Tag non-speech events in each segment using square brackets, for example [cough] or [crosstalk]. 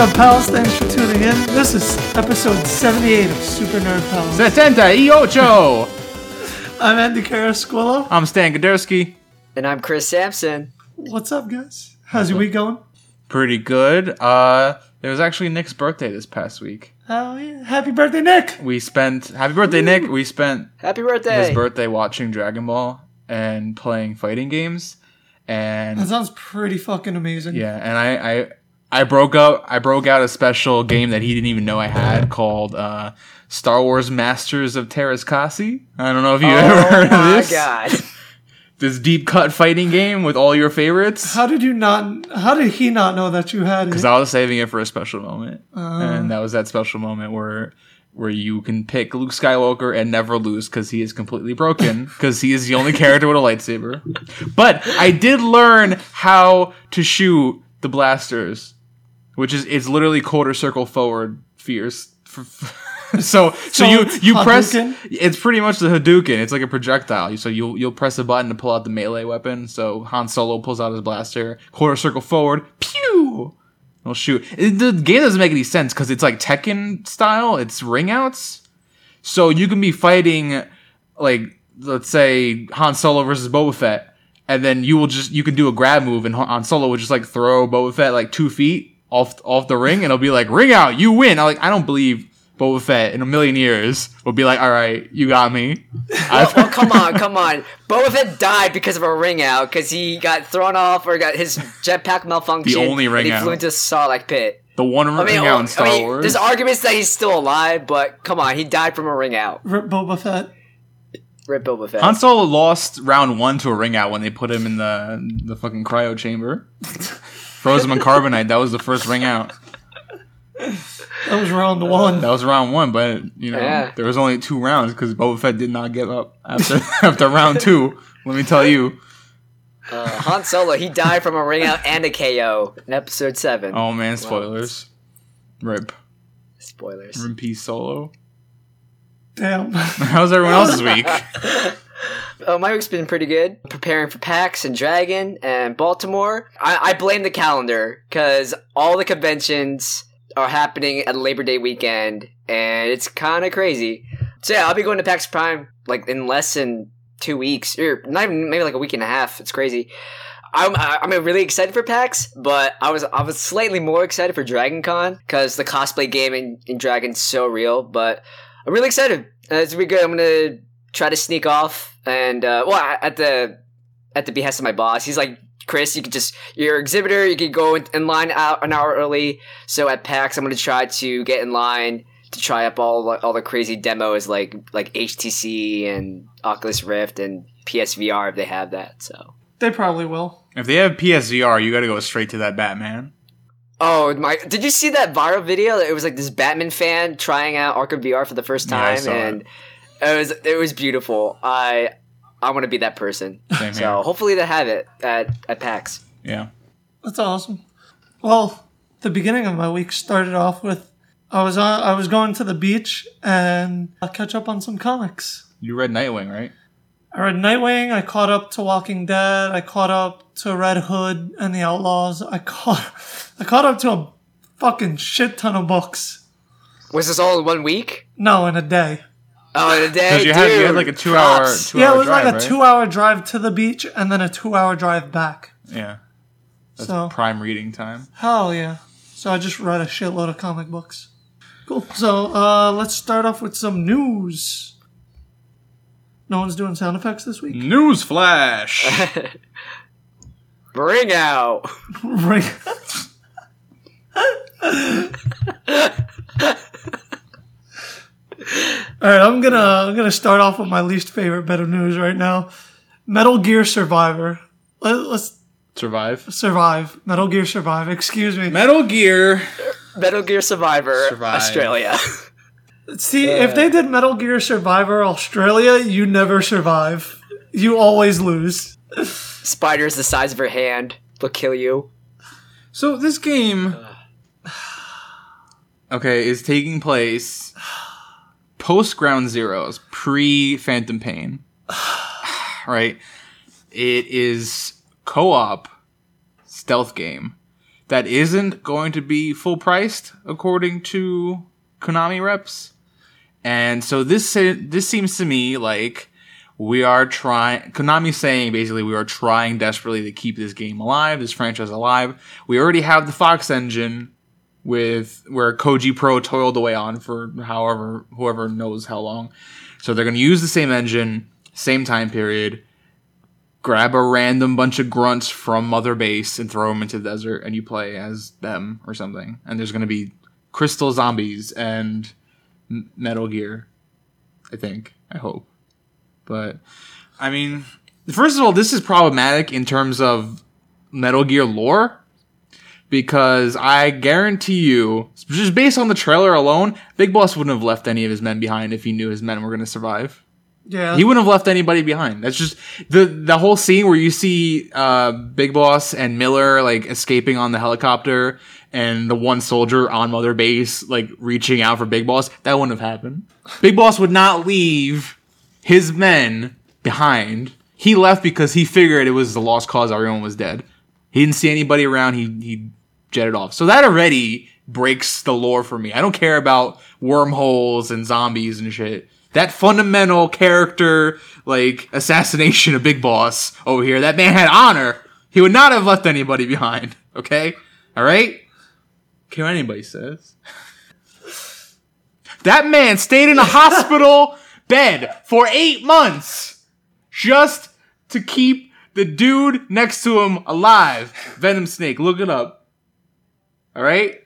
up, pals? Thanks for tuning in. This is episode 78 of Super Nerd Pals. Setenta y ocho. [laughs] I'm Andy Carasquillo. I'm Stan Gadersky. And I'm Chris Sampson. What's up, guys? How's your week going? Pretty good. Uh, it was actually Nick's birthday this past week. Oh, yeah. Happy birthday, Nick! We spent happy birthday, Nick. We spent Happy birthday! his birthday watching Dragon Ball and playing fighting games. And That sounds pretty fucking amazing. yeah, and I, I I broke out I broke out a special game that he didn't even know I had called uh, Star Wars Masters of Teräs Käsi. I don't know if you ever oh heard of my this. god. [laughs] This deep cut fighting game with all your favorites. How did you not? How did he not know that you had Because? I was saving it for a special moment, Uh. and that was that special moment where where you can pick Luke Skywalker and never lose because he is completely broken [laughs] because he is the only character with a lightsaber. But I did learn how to shoot the blasters, which is it's literally quarter circle forward fierce. [laughs] so so you it's you press Hadouken? it's pretty much the Hadouken. It's like a projectile. So you'll you'll press a button to pull out the melee weapon. So Han Solo pulls out his blaster, quarter circle forward, pew. It'll shoot. It- the game doesn't make any sense because it's like Tekken style. It's ring outs. So you can be fighting, like let's say Han Solo versus Boba Fett, and then you will just you can do a grab move, and Han Solo will just like throw Boba Fett like two feet off off the ring, and it'll be like ring out, you win. I like I don't believe Boba Fett in a million years will be like, all right, you got me. [laughs] Oh, oh, come on, come on. Boba Fett died because of a ring out because he got thrown off or got his jetpack malfunctioned. The only ring and he out. flew into the Sarlacc pit. the one I mean, ring out in Star I mean, Wars. there's arguments that he's still alive, but come on, he died from a ring out. Rip Boba Fett. Rip Boba Fett. Han Solo lost round one to a ring out when they put him in the the fucking cryo chamber. [laughs] Froze him in carbonite. That was the first ring out. That was round one. That was round one, but you know Yeah. there was only two rounds because Boba Fett did not give up after [laughs] after round two. Let me tell you. Uh, Han Solo, he died from a ring out and a KO in episode 7. Oh man, spoilers. Rip. Spoilers. Rip Solo. Damn. [laughs] How's everyone else's week? [laughs] Oh, my week's been pretty good. Preparing for PAX and Dragon and Baltimore. I, I blame the calendar because all the conventions are happening at Labor Day weekend, and it's kind of crazy. So yeah, I'll be going to PAX Prime like in less than two weeks, or not even maybe like a week and a half. It's crazy. I'm I'm really excited for PAX, but I was I was slightly more excited for Dragon Con because the cosplay game in, in Dragon's so real. But I'm really excited. Uh, it's gonna be good. I'm gonna try to sneak off and uh, well at the at the behest of my boss. He's like, Chris, you could just you're an exhibitor. You could go in, in line out an hour early. So at PAX, I'm gonna try to get in line to try up all the, all the crazy demos like like HTC and Oculus Rift and PSVR if they have that. So. They probably will. If they have PSVR, you got to go straight to that Batman. Oh my! Did you see that viral video? It was like this Batman fan trying out Arkham VR for the first Yeah, I time, saw and it. Was it was beautiful. I I want to be that person. Same So here. hopefully they have it at at PAX. Yeah. That's awesome. Well, the beginning of my week started off with I was on, I was going to the beach and I catch up on some comics. You read Nightwing, right? I read Nightwing. I caught up to Walking Dead. I caught up to Red Hood and the Outlaws. I caught I caught up to a fucking shit ton of books. Was this all in one week? No, in a day. Oh, in a [laughs] day, Because you had you had like a two hour two yeah, hour it was drive, like a right? two-hour drive to the beach and then a two-hour drive back. Yeah. That's So prime reading time. hell yeah! So I just read a shitload of comic books. Cool. So uh, let's start off with some news. No one's doing sound effects this week. News flash. [laughs] Bring out. [laughs] Right. All right, I'm gonna I'm gonna start off with my least favorite bit of news right now. Metal Gear Survivor. Let, let's Survive. survive. Metal Gear Survive. Excuse me. Metal Gear. Metal Gear Survivor, Survive. Australia. See, if they did Metal Gear Survivor Australia, you never survive. You always lose. Spiders the size of her hand will kill you. So this game, [sighs] okay, is taking place post Ground Zeroes, pre Phantom Pain. [sighs] right? It is co-op stealth game that isn't going to be full priced according to Konami reps. And so this this seems to me like we are trying Konami's saying basically we are trying desperately to keep this game alive, this franchise alive. We already have the Fox engine with where Koji Pro toiled away on for however whoever knows how long. So they're going to use the same engine, same time period. Grab a random bunch of grunts from Mother Base and throw them into the desert, and you play as them or something. And there's going to be crystal zombies and Metal Gear. I think. I hope. But I mean, first of all, this is problematic in terms of Metal Gear lore because I guarantee you, just based on the trailer alone, Big Boss wouldn't have left any of his men behind if he knew his men were going to survive. Yeah. He wouldn't have left anybody behind. That's just the the whole scene where you see uh, Big Boss and Miller like escaping on the helicopter, and the one soldier on Mother Base like reaching out for Big Boss. That wouldn't have happened. Big Boss would not leave his men behind. He left because he figured it was the lost cause. Everyone was dead. He didn't see anybody around. He he jetted off. So that already breaks the lore for me. I don't care about wormholes and zombies and shit. That fundamental character like assassination of Big Boss over here. That man had honor. He would not have left anybody behind. [laughs] Okay, all right. Care what anybody says. [laughs] That man stayed in a [laughs] hospital bed for eight months just to keep the dude next to him alive. Venom Snake, look it up. All right.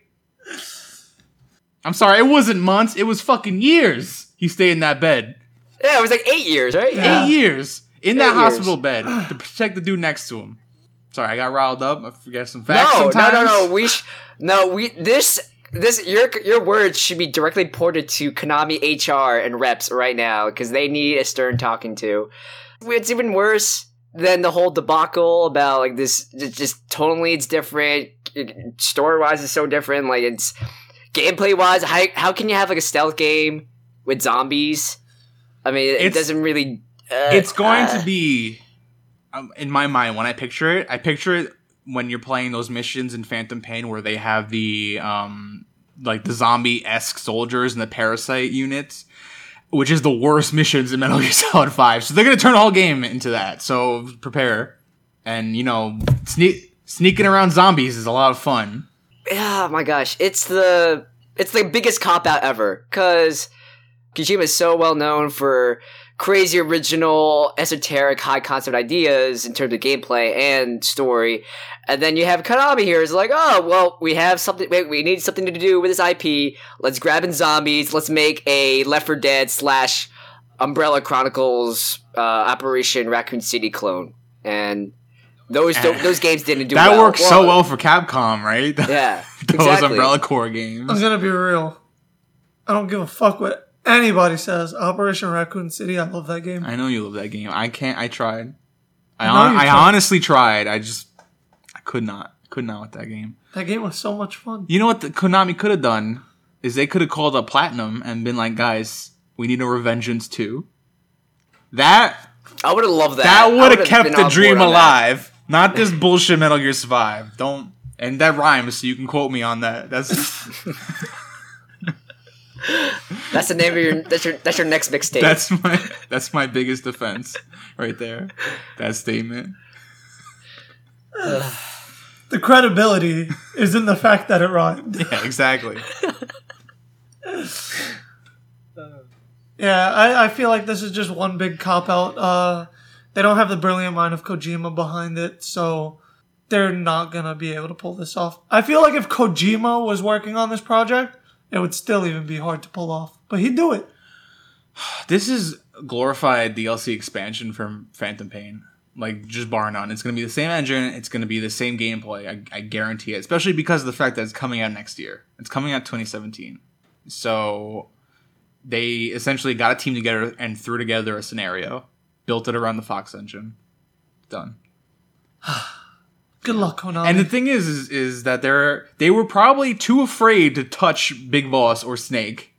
I'm sorry, it wasn't months. It was fucking years. He stayed in that bed. Yeah, it was like eight years, right? Yeah. Eight years in that years. hospital bed to protect the dude next to him. Sorry, I got riled up. I forget some facts. No, no, sometimes. no, no. We sh- no, we this this your your words should be directly ported to Konami HR and reps right now because they need a stern talking to. It's even worse than the whole debacle about like this. Just, just tonally, it's different. Story wise, is so different. Like it's gameplay wise. How how can you have like a stealth game with zombies? I mean, it It's- doesn't really. Uh, it's going uh, to be um, in my mind when I picture it. I picture it when you're playing those missions in Phantom Pain where they have the um like the zombie esque soldiers and the parasite units, which is the worst [laughs] missions in Metal Gear Solid Five. So they're gonna turn the whole game into that. So prepare, and you know sneak sneaking around zombies is a lot of fun. oh my gosh, it's the it's the biggest cop out ever because Kojima is so well known for crazy original, esoteric, high concept ideas in terms of gameplay and story. And then you have Konami here is like, oh well, we have something. We need something to do with this IP. Let's grab in zombies. Let's make a Left 4 Dead slash Umbrella Chronicles uh, Operation Raccoon City clone. And those don't, those games didn't do that well. works so well for Capcom, right? Yeah, [laughs] Those exactly. Umbrella Corps games. I'm gonna be real. I don't give a fuck what anybody says. Operation Raccoon City. I love that game. I know you love that game. I can't. I tried. I, I know I tried. honestly tried. I just I could not. Could not with that game. That game was so much fun. You know what the Konami could have done is they could have called up Platinum and been like, guys, we need a Revengeance too. That I would have loved that. that would would've kept the dream board that. alive. Not this bullshit Metal Gear Survive. Don't and that rhymes, so you can quote me on that. That's [laughs] That's the name of your. That's your. That's your next mixtape. that's my that's my biggest defense right there. That statement. [sighs] The credibility is in the fact that it rhymed. Yeah, exactly. [laughs] Yeah, I, I feel like this is just one big cop out. Uh, they don't have the brilliant mind of Kojima behind it, so they're not gonna be able to pull this off. I feel like if Kojima was working on this project, it would still even be hard to pull off. But he'd do it. [sighs] This is glorified DLC expansion from Phantom Pain. Like just bar none. It's gonna be the same engine. It's gonna be the same gameplay. I, I guarantee it. Especially because of the fact that it's coming out next year. It's coming out 2017. So they essentially got a team together and threw together a scenario, built it around the Fox engine. Done. [sighs] Good luck, Konami. And the thing is, is, is that they're they were probably too afraid to touch Big Boss or Snake,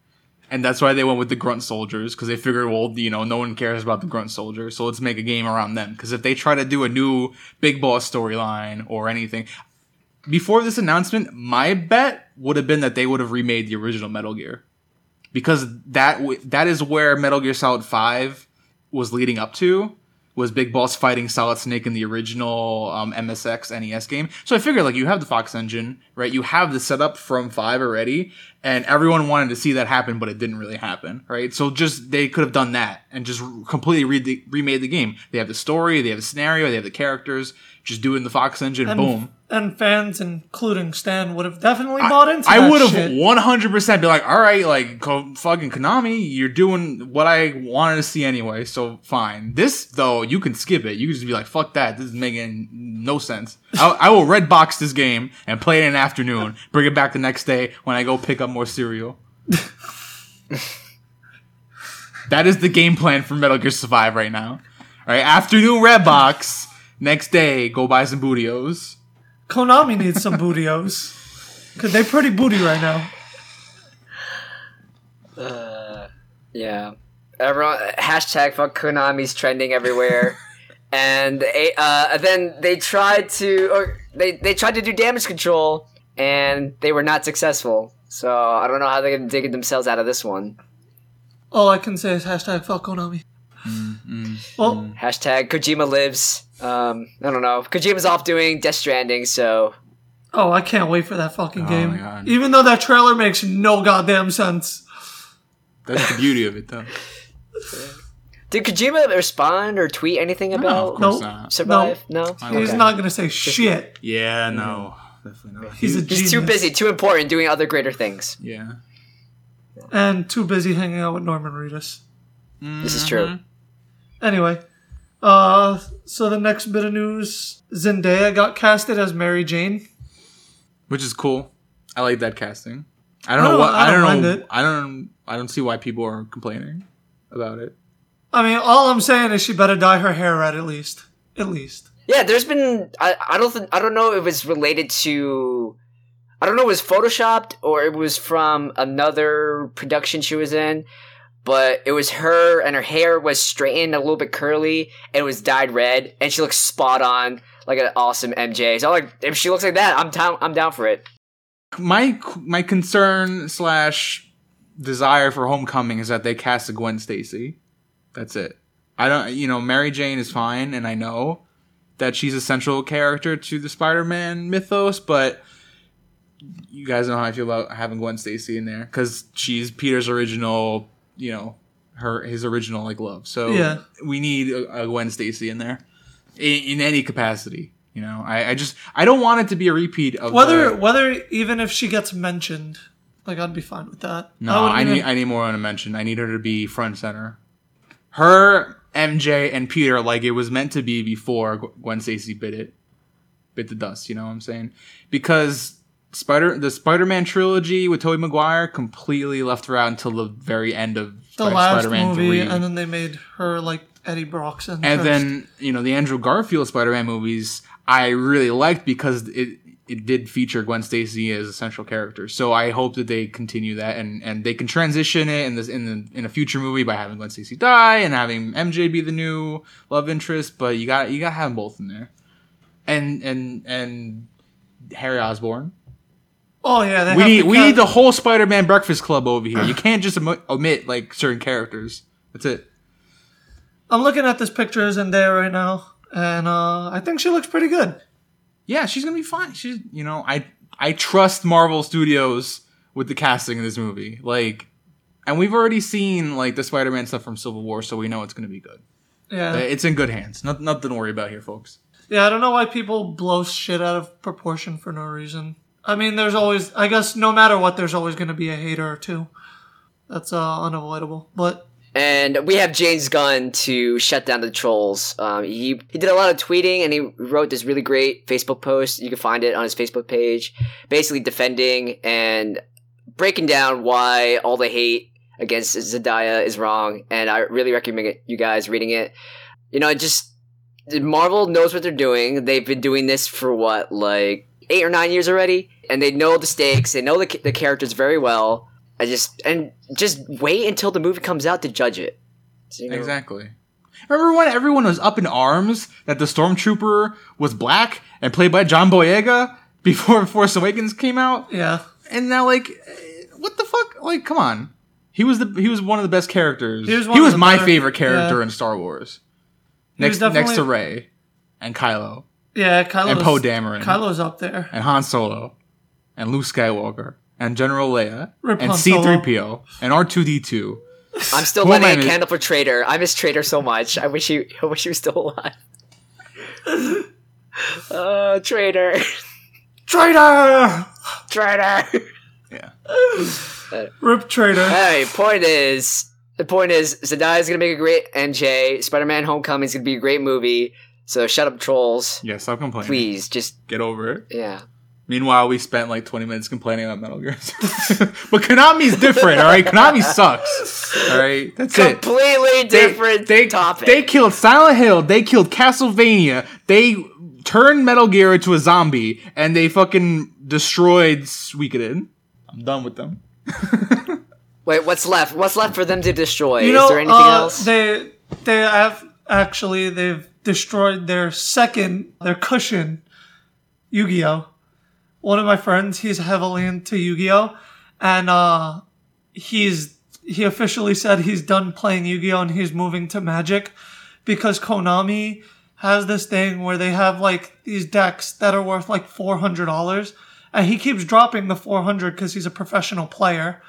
and that's why they went with the Grunt Soldiers because they figured, well, you know, no one cares about the Grunt Soldiers, so let's make a game around them. Because if they try to do a new Big Boss storyline or anything, before this announcement, my bet would have been that they would have remade the original Metal Gear, because that w- that is where Metal Gear Solid Five was leading up to. Was Big Boss fighting Solid Snake in the original um, MSX NES game? So I figured, like, you have the Fox engine, right? You have the setup from Five already, and everyone wanted to see that happen, but it didn't really happen, right? So just they could have done that and just completely re- remade the game. They have the story, they have the scenario, they have the characters. Just do it in the Fox engine, And, boom. and fans, including Stan, would have definitely bought into I would have 100% be like, all right, like, ko- fucking Konami, you're doing what I wanted to see anyway, so fine. This, though, you can skip it. You can just be like, fuck that. This is making no sense. [laughs] I, I will red box this game and play it in an afternoon, bring it back the next day when I go pick up more cereal. [laughs] that is the game plan for Metal Gear Survive right now. All right, afternoon red box, next day, go buy some bootios. Konami needs some bootios. Cause [laughs] they're pretty booty right now. Uh, yeah. Everyone hashtag fuck Konami's trending everywhere. [laughs] and uh, then they tried to or they, they tried to do damage control and they were not successful. So I don't know how they're gonna dig themselves out of this one. All I can say is hashtag fuck Konami. Well, mm, mm, mm. Hashtag Kojima lives. Um, I don't know. Kojima's off doing Death Stranding, so oh, I can't wait for that fucking oh my game. God. Even though that trailer makes no goddamn sense. That's the beauty of it, though. [laughs] did Kojima respond or tweet anything about no, Nope. not. Survive? No. He's Okay. not gonna say shit. Yeah, no, definitely not. He's a He's genius. too busy, too important, doing other greater things. yeah. and too busy hanging out with Norman Reedus. This is true. Mm-hmm. Anyway, uh, so the next bit of news: Zendaya got casted as Mary Jane. Which is cool. I like that casting. I don't know don't- what I I don't don't, mind know. it. I don't. I don't see why people are complaining about it. I mean, all I'm saying is she better dye her hair red at least. At least. Yeah, there's been I, I don't th- I don't know if it was related to I don't know if it was photoshopped or it was from another production she was in, but it was her and her hair was straightened a little bit curly and it was dyed red and she looks spot on like an awesome MJ. So like if she looks like that, I'm down I'm down for it. My my concern slash desire for Homecoming is that they cast a Gwen Stacy. That's it. I don't. You know, Mary Jane is fine, and I know that she's a central character to the Spider-Man mythos, but you guys know how I feel about having Gwen Stacy in there because she's Peter's original. You know, her his original like love. So Yeah. we need a, a Gwen Stacy in there in, in any capacity. You know, I, I just I don't want it to be a repeat of Whether the, whether even if she gets mentioned, like I'd be fine with that. No, I, even- need I need more on a mention. I need her to be front center. Her, MJ, and Peter like it was meant to be before Gwen Stacy bit it, bit the dust. You know what I'm saying? Because Spider the Spider-Man trilogy with Tobey Maguire completely left her out until the very end of the last Spider-Man movie, 3. and then they made her like Eddie Brock's And then you know the Andrew Garfield Spider-Man movies I really liked because it it did feature Gwen Stacy as a central character. So I hope that they continue that and and they can transition it in this in the in a future movie by having Gwen Stacy die and having MJ be the new love interest. But you got you got to have them both in there, and and and Harry Osborn. Oh yeah, We need we need the whole Spider-Man Breakfast Club over here. You [sighs] can't just omi- omit like certain characters. That's it. I'm looking at this picture in there right now, and uh, I think she looks pretty good. yeah, she's gonna be fine. She's you know, I I trust Marvel Studios with the casting in this movie. Like and we've already seen like the Spider-Man stuff from Civil War, so we know it's gonna be good. Yeah, It's in good hands. Not, nothing to worry about here, folks. yeah. I don't know why people blow shit out of proportion for no reason. I mean, there's always, I guess, no matter what, there's always going to be a hater or two. That's uh, unavoidable. But And we have James Gunn to shut down the trolls. Um, he he did a lot of tweeting and he wrote this really great Facebook post. You can find it on his Facebook page, basically defending and breaking down why all the hate against Zendaya is wrong. And I really recommend it, you guys reading it. You know, it just Marvel knows what they're doing. They've been doing this for what, like eight or nine years already, and they know the stakes. They know the the characters very well. I just and just wait until the movie comes out to judge it. So, you know, Exactly. Remember when everyone was up in arms that the stormtrooper was black and played by John Boyega? before [laughs] Force Awakens came out, Yeah. and now like, what the fuck? Like, come on. He was the he was one of the best characters. He He was was, one of the my better- favorite character yeah. in Star Wars. Next next to Rey and Kylo Yeah, Kylo's, and Poe Dameron Kylo's up there. and Han Solo and Luke Skywalker and General Leia Rip and C3PO and R2D2. [laughs] I'm still Who lighting a miss- candle for Trader. I miss Trader so much. I wish he, I wish he was still alive. [laughs] uh, Trader, Traitor! Trader. Yeah. [laughs] Rip Traitor. Hey, point is, the point is, Zendaya is gonna make a great MJ. Spider-Man: Homecoming is gonna be a great movie. So shut up, trolls. Yeah, stop complaining. Please, just Get over it. yeah. Meanwhile, we spent like 20 minutes complaining about Metal Gear. [laughs] but Konami's different, all right? Konami sucks. All right? That's it. Completely different they, topic. They killed Silent Hill. They killed Castlevania. They turned Metal Gear into a zombie, and they fucking destroyed Suikoden. I'm done with them. [laughs] Wait, what's left? What's left for them to destroy? You is there anything uh, else? They they have actually they've destroyed their second their cushion, Yu-Gi-Oh. One of my friends, he's heavily into Yu-Gi-Oh, and uh, he's he officially said he's done playing Yu-Gi-Oh and he's moving to Magic because Konami has this thing where they have like these decks that are worth like four hundred dollars, and he keeps dropping the four hundred because he's a professional player.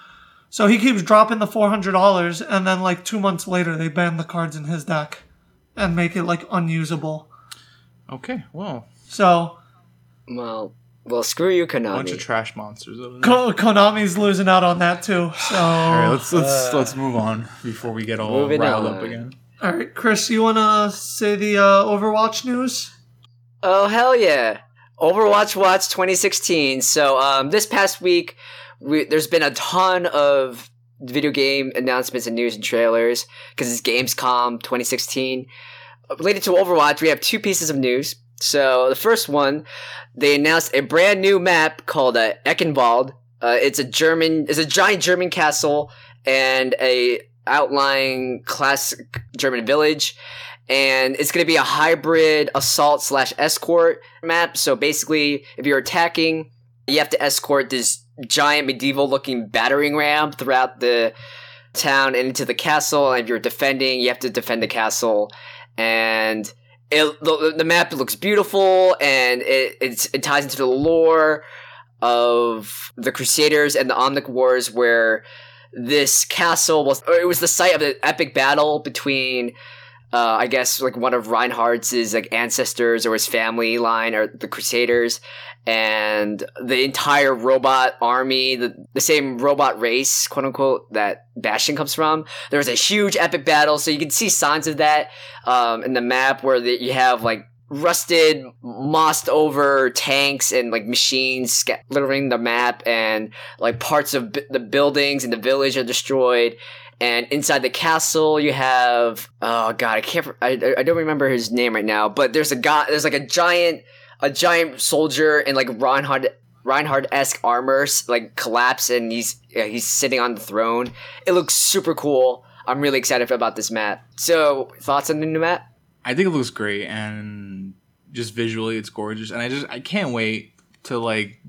So he keeps dropping the four hundred dollars, and then like two months later, they ban the cards in his deck and make it like unusable. Okay, well, So well, well, screw you, Konami. bunch of trash monsters over there. Ko- Konami's losing out on that too. So all right, let's let's let's move on before we get all riled on. up again. all right, Chris, you wanna say the uh, Overwatch news? Oh hell yeah! Overwatch Watch 2016. So um, this past week, we, there's been a ton of video game announcements and news and trailers because it's Gamescom 2016. Related to Overwatch, we have two pieces of news. So the first one, they announced a brand new map called uh, Eichenwalde. Uh, it's a German, it's a giant German castle and a outlying classic German village and it's going to be a hybrid assault slash escort map. So basically, if you're attacking, you have to escort this giant medieval looking battering ram throughout the town and into the castle. And if you're defending, you have to defend the castle. And it, the, the map looks beautiful and it, it ties into the lore of the Crusaders and the Omnic Wars where this castle was, it was the site of an epic battle between uh, I guess like one of Reinhardt's like ancestors or his family line or the Crusaders, and the entire robot army, the, the same robot race, quote unquote, that Bastion comes from. There was a huge epic battle, so you can see signs of that um, in the map where the, you have like rusted, mossed over tanks and like machines sca- littering the map, and like parts of b- the buildings and the village are destroyed and inside the castle you have oh god i can't I, I don't remember his name right now but there's a guy there's like a giant a giant soldier in like Reinhardt Reinhardt-esque armor like collapse and he's yeah, he's sitting on the throne it looks super cool i'm really excited about this map so thoughts on the new map I think it looks great, and just visually, it's gorgeous. And I just I can't wait to like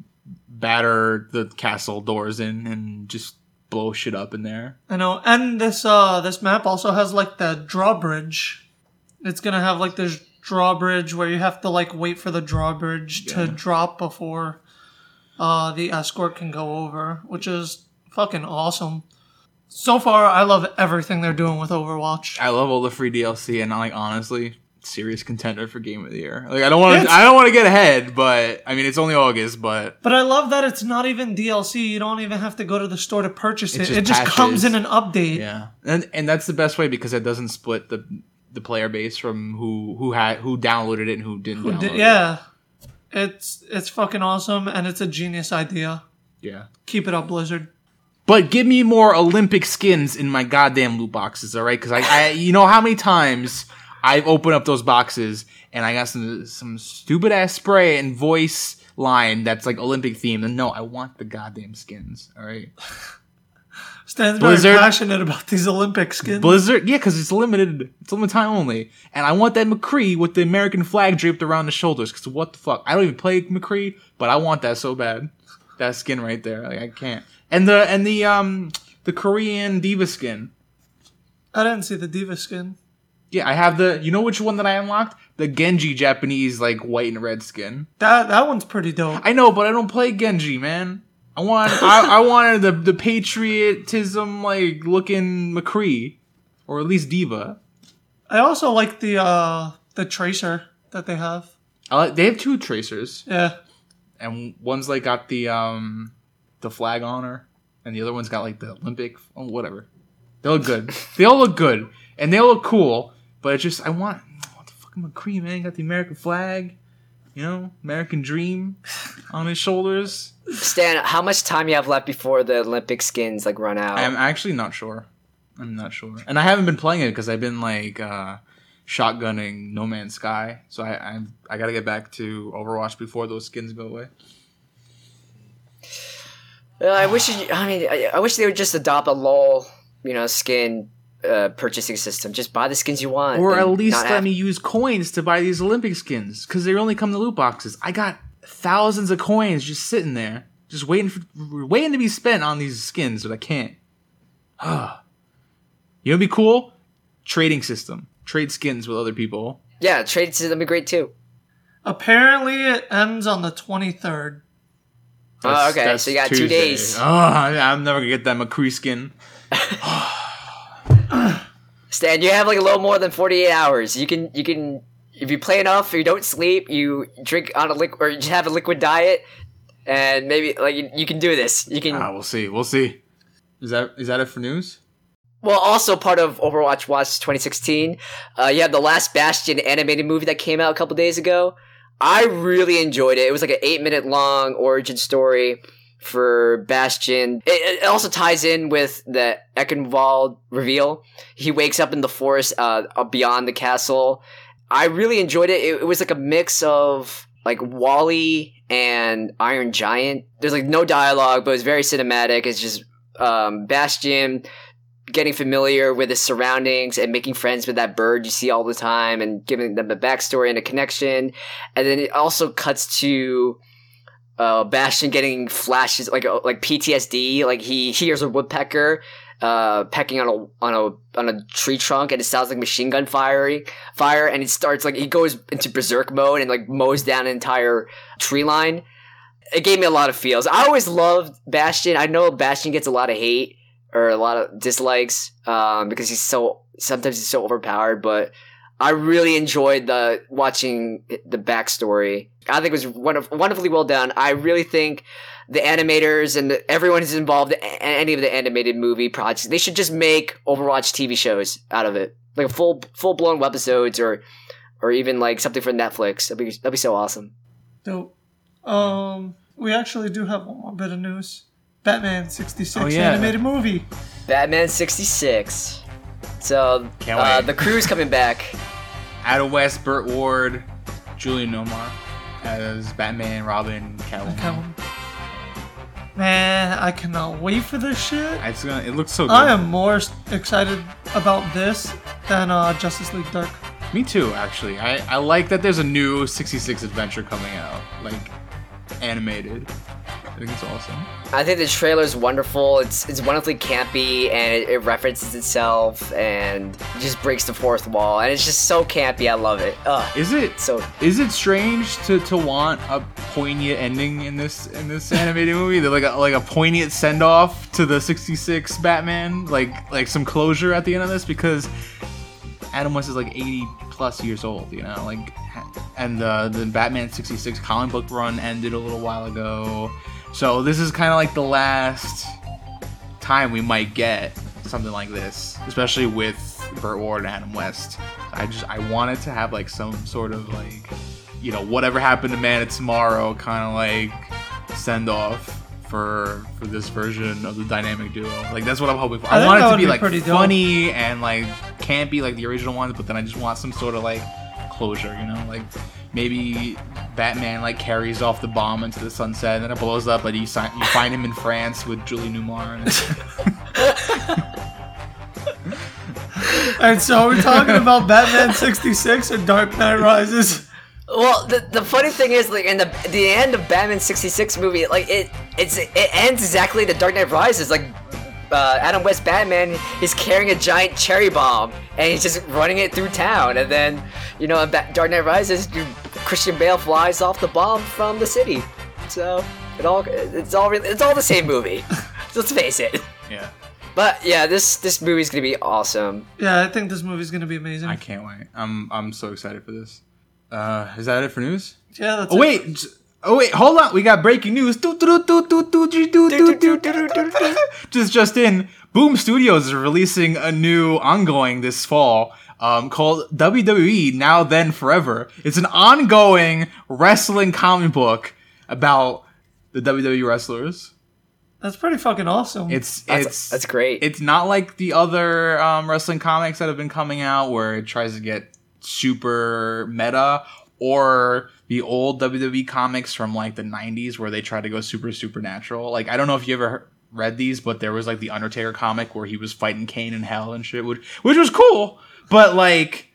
batter the castle doors in and just blow shit up in there. I know, and this uh this map also has like the drawbridge. It's gonna have like this drawbridge where you have to like wait for the drawbridge to drop before uh the escort can go over, which is fucking awesome. So far, I love everything they're doing with Overwatch. I love all the free DLC, and like honestly, serious contender for game of the year. Like I don't want to I don't want to get ahead, but I mean it's only August, but But I love that it's not even DLC. You don't even have to go to the store to purchase it. just It just patches. comes in an update. yeah, and and that's the best way because it doesn't split the the player base from who who had who downloaded it and who didn't. Who download did- it. yeah. It's it's fucking awesome and it's a genius idea. yeah. Keep it up, Blizzard. But give me more Olympic skins in my goddamn loot boxes, all right? Because I, I, you know how many times I've opened up those boxes and I got some some stupid ass spray and voice line that's like Olympic themed, and no, I want the goddamn skins, all right? [laughs] Stan's very Blizzard- passionate about these Olympic skins. Blizzard, yeah, because it's limited. It's limited time only, and I want that McCree with the American flag draped around the shoulders. Because what the fuck? I don't even play McCree, but I want that so bad. That skin right there, like I can't. And the and the um the Korean D.Va skin. I didn't see the D.Va skin. Yeah, I have the. You know which one that I unlocked? The Genji Japanese like white and red skin. That that one's pretty dope. I know, but I don't play Genji, man. I want I, I wanted the the patriotism like looking McCree, or at least D.Va. I also like the uh the tracer that they have. I like, they have two tracers. Yeah. and one's like got the um the flag on her, and the other one's got like the Olympic oh, whatever. They look good. they all look good, and they all look cool. But it's just I want what the fucking McCree man got the American flag, you know, American dream on his shoulders. Stan, how much time you have left before the Olympic skins like run out? I'm actually not sure. I'm not sure, and I haven't been playing it because I've been like uh, shotgunning No Man's Sky. So I I, I got to get back to Overwatch before those skins go away. Uh, I wish. You, I mean, I, I wish they would just adopt a LOL, you know, skin uh, purchasing system. Just buy the skins you want, Or at least let have- me use coins to buy these Olympic skins because they only come to loot boxes. I got thousands of coins just sitting there, just waiting for waiting to be spent on these skins, but I can't. Ah. you know, what'd be cool trading system, trade skins with other people. Yeah, trade system would be great too. Apparently it ends on the 23rd. Oh, okay, so you got two days. Oh, I'm never gonna get that McCree skin. [laughs] Stan, you have like a little more than forty eight hours. You can you can if you play enough, you don't sleep, you drink on a liquid or you just have a liquid diet, and maybe like you, you can do this. You can. Ah, we'll see. We'll see. Is that is that it for news? Well, also part of Overwatch Watch 2016, uh, you have the Last Bastion animated movie that came out a couple days ago. I really enjoyed it. It was like an eight minute long origin story for Bastion. It, it also ties in with the Eichenwalde reveal. He wakes up in the forest uh, beyond the castle. I really enjoyed it. it. It was like a mix of like WALL-E and Iron Giant. There's like no dialogue, but it's very cinematic. It's just um, Bastion getting familiar with his surroundings and making friends with that bird you see all the time and giving them a backstory and a connection. And then it also cuts to uh, Bastion getting flashes like uh, like PTSD. Like he hears a woodpecker uh, pecking on a on a on a tree trunk, and it sounds like machine gun firing fire, and it starts like he goes into berserk mode and like mows down an entire tree line. It gave me a lot of feels. I always loved Bastion. I know Bastion gets a lot of hate or a lot of dislikes um, because he's so sometimes he's so overpowered. But I really enjoyed the watching the backstory. I think it was wonderf- wonderfully well done. I really think the animators and everyone who's involved in any of the animated movie projects they should just make Overwatch TV shows out of it, like full full blown webisodes or or even like something for Netflix. That'd be that'd be so awesome. Dope. Um, we actually do have one more bit of news. Batman 66 Oh, yeah. animated movie. Batman sixty six. So Can't uh, the crew's coming back. Adam West, Burt Ward, Julie Newmar as Batman, Robin, Catwoman. Come. Man, I cannot wait for this shit. It's gonna. It looks so good. I am more excited about this than uh, Justice League Dark. Me too, actually. I, I like that there's a new 66 adventure coming out, like animated. I think it's awesome. I think the trailer is wonderful. It's it's wonderfully campy and it, it references itself and just breaks the fourth wall and it's just so campy. I love it. Ugh. Is it So is it strange to, to want a poignant ending in this in this [laughs] animated movie? They're like a, like a poignant send off to the 66 Batman, like like some closure at the end of this because Adam West is like 80 plus years old, you know, like and uh, the Batman 66 comic book run ended a little while ago. So this is kind of like the last time we might get something like this, especially with Burt Ward and Adam West. I just I wanted to have like some sort of like you know whatever happened to Man of Tomorrow kind of like send off for for this version of the dynamic duo. Like that's what I'm hoping for. I I, want it to be, be like pretty dope. funny and like campy like the original ones, but then I just want some sort of like closure, you know, like maybe Batman like carries off the bomb into the sunset and then it blows up, but you, si- you find him in France with Julie Newmar. And [laughs] And so are talking about Batman 66 and Dark Knight Rises? Well, the, the funny thing is, like in the the end of Batman sixty six movie, like it it's it ends exactly the Dark Knight Rises. Like uh, Adam West Batman is carrying a giant cherry bomb and he's just running it through town, and then you know, in Ba- Dark Knight Rises, Christian Bale flies off the bomb from the city. So it all it's all really, it's all the same movie. [laughs] [laughs] Let's face it. Yeah. But yeah, this this movie's gonna be awesome. Yeah, I think this movie's gonna be amazing. I can't wait. I'm I'm so excited for this. Uh, is that it for news? yeah, that's Oh it. wait, j- Oh wait, hold on. We got breaking news. Just just in, Boom Studios is releasing a new ongoing this fall um, called WWE Now Then Forever. It's an ongoing wrestling comic book about the WWE wrestlers. That's pretty fucking awesome. It's that's, it's that's great. It's not like the other um, wrestling comics that have been coming out where it tries to get super meta or the old WWE comics from like the 90s where they try to go super supernatural. Like I don't know if you ever read these, but there was like the Undertaker comic where he was fighting Kane in hell and shit, which which was cool. But like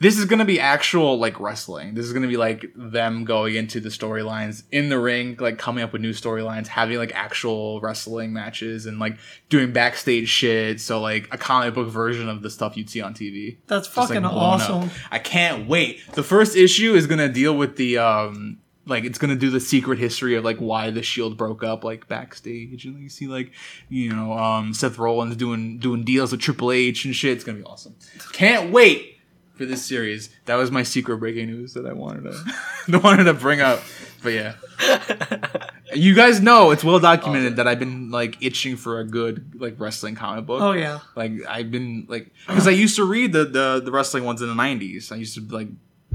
this is gonna be actual like wrestling. This is gonna be like them going into the storylines in the ring, like coming up with new storylines, having like actual wrestling matches, and like doing backstage shit. So like a comic book version of the stuff you'd see on TV. That's Just, like, fucking up. awesome. I can't wait. The first issue is gonna deal with the um like it's gonna do the secret history of like why the shield broke up like backstage and you see like you know um Seth Rollins doing doing deals with Triple H and shit. It's gonna be awesome. Can't wait for this series. That was my secret breaking news that I wanted to [laughs] that wanted to bring up. But yeah. [laughs] You guys know it's well documented that I've been like itching for a good like wrestling comic book. Oh yeah. Like I've been like because I used to read the, the the wrestling ones in the nineties. I used to like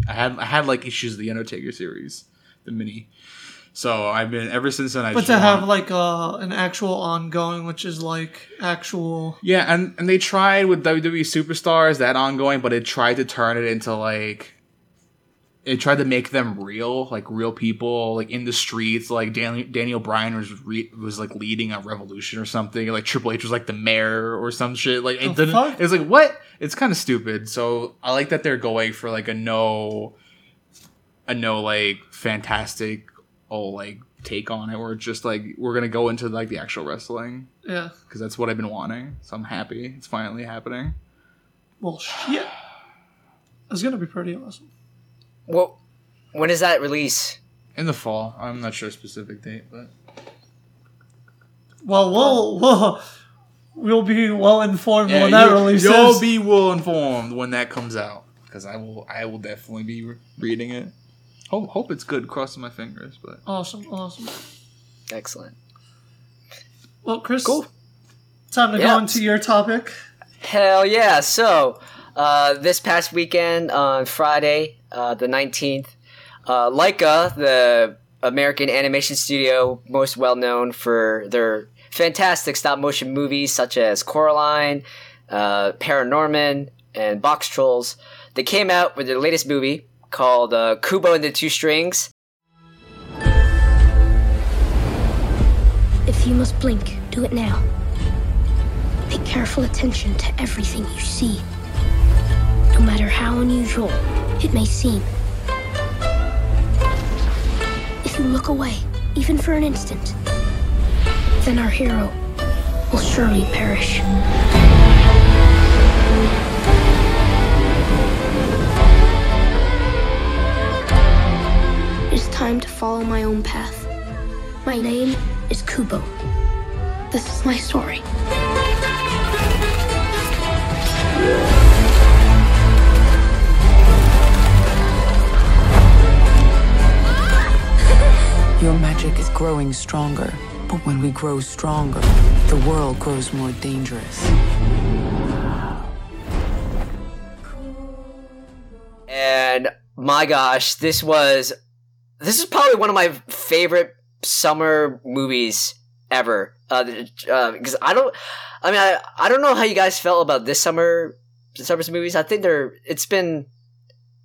I had I had like issues of the Undertaker series, the mini. So I've been ever since then. I But to have like uh, an actual ongoing, which is like actual. yeah, and and they tried with WWE superstars that ongoing, but it tried to turn it into like it tried to make them real, like real people, like in the streets. Like Daniel Daniel Bryan was re- was like leading a revolution or something. Like Triple H was like the mayor or some shit. Like it The didn't. fuck? It's like what? It's kind of stupid. So I like that they're going for like a no, a no like fantastic, oh like take on it. Where it's just like we're gonna go into like the actual wrestling Yeah. because that's what I've been wanting. So I'm happy it's finally happening. Well, shit. It's gonna be pretty awesome. Well, when does that release? In the fall, I'm not sure specific date, but Well, we'll we'll we'll be well informed yeah, when that you, releases. you'll be well informed when that comes out because I will. I will definitely be re- reading it. Hope hope it's good. Crossing my fingers, but awesome, awesome. Excellent. Well, Chris, Cool. time to Yeah. go into your topic. Hell yeah! So, uh, this past weekend on Friday, uh, the nineteenth, uh, Laika, the American animation studio most well known for their fantastic stop motion movies such as Coraline, uh, Paranorman, and Box Trolls, they came out with their latest movie called uh, Kubo and the Two Strings. If you must blink, do it now. Pay careful attention to everything you see. No matter how unusual it may seem. If you look away, even for an instant, then our hero will surely perish. Time to follow my own path. My name is Kubo. This is my story. Your magic is growing stronger. But when we grow stronger, the world grows more dangerous. and my gosh, this was this is probably one of my favorite summer movies ever. Uh, because I don't, I mean, I, I don't know how you guys felt about this summer summer's movies. I think they're it's been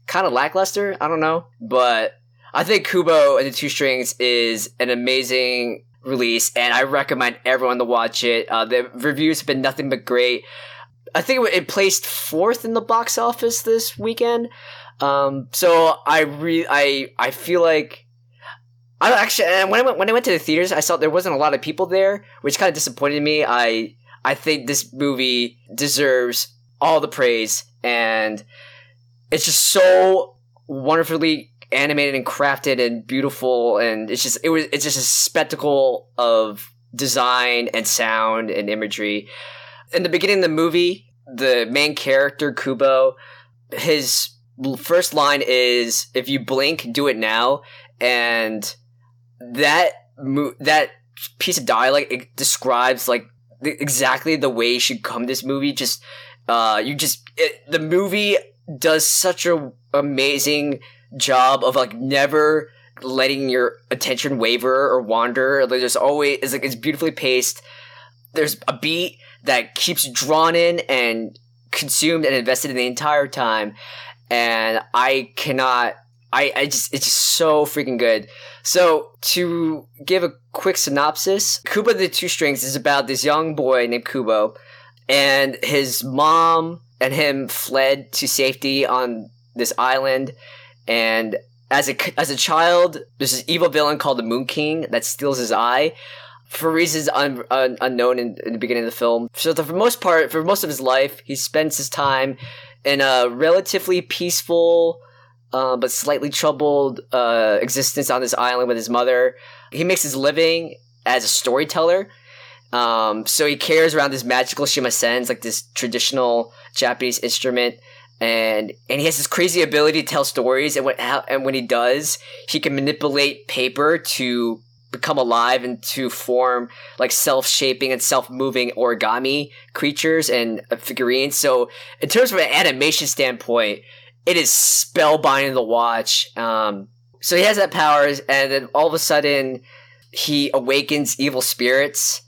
kind of lackluster. I don't know, but I think Kubo and the Two Strings is an amazing release, and I recommend everyone to watch it. Uh, the reviews have been nothing but great. I think it placed fourth in the box office this weekend. Um, so I re I I feel like I actually when I went when I went to the theaters, I saw there wasn't a lot of people there, which kind of disappointed me. I I think this movie deserves all the praise, and it's just so wonderfully animated and crafted and beautiful, and it's just it was it's just a spectacle of design and sound and imagery. In the beginning of the movie, the main character Kubo, his first line is "If you blink, do it now," and that mo- that piece of dialogue it describes like exactly the way you should come this movie. Just uh, you just it, the movie does such a amazing job of like never letting your attention waver or wander. Like, there's always it's like it's beautifully paced. There's a beat that keeps drawn in and consumed and invested in the entire time, and I cannot. I, I just it's just so freaking good. So to give a quick synopsis, Kubo the Two Strings is about this young boy named Kubo, and his mom and him fled to safety on this island, and as a as a child, there's this evil villain called the Moon King that steals his eye for reasons un, un, unknown in, in, the beginning of the film. So the, for most part, for most of his life, he spends his time in a relatively peaceful uh, but slightly troubled uh, existence on this island with his mother. He makes his living as a storyteller. Um, so he carries around this magical shamisens, like this traditional Japanese instrument, and and he has this crazy ability to tell stories. And when and when he does, he can manipulate paper to become alive and to form like self-shaping and self-moving origami creatures and figurines. So in terms of an animation standpoint, it is spellbinding to watch. Um, so he has that powers, and then all of a sudden, he awakens evil spirits,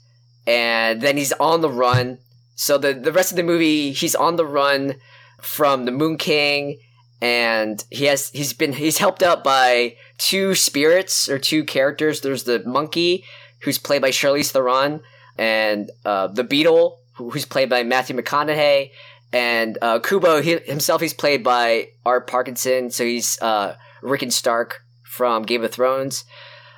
and then he's on the run. So the the rest of the movie, he's on the run from the Moon King, and he has he's been he's helped out by two spirits or two characters. There's the monkey, who's played by Charlize Theron, and uh, the beetle, who's played by Matthew McConaughey, and uh, Kubo he, himself, he's played by Art Parkinson, so he's uh, Rickon Stark from Game of Thrones.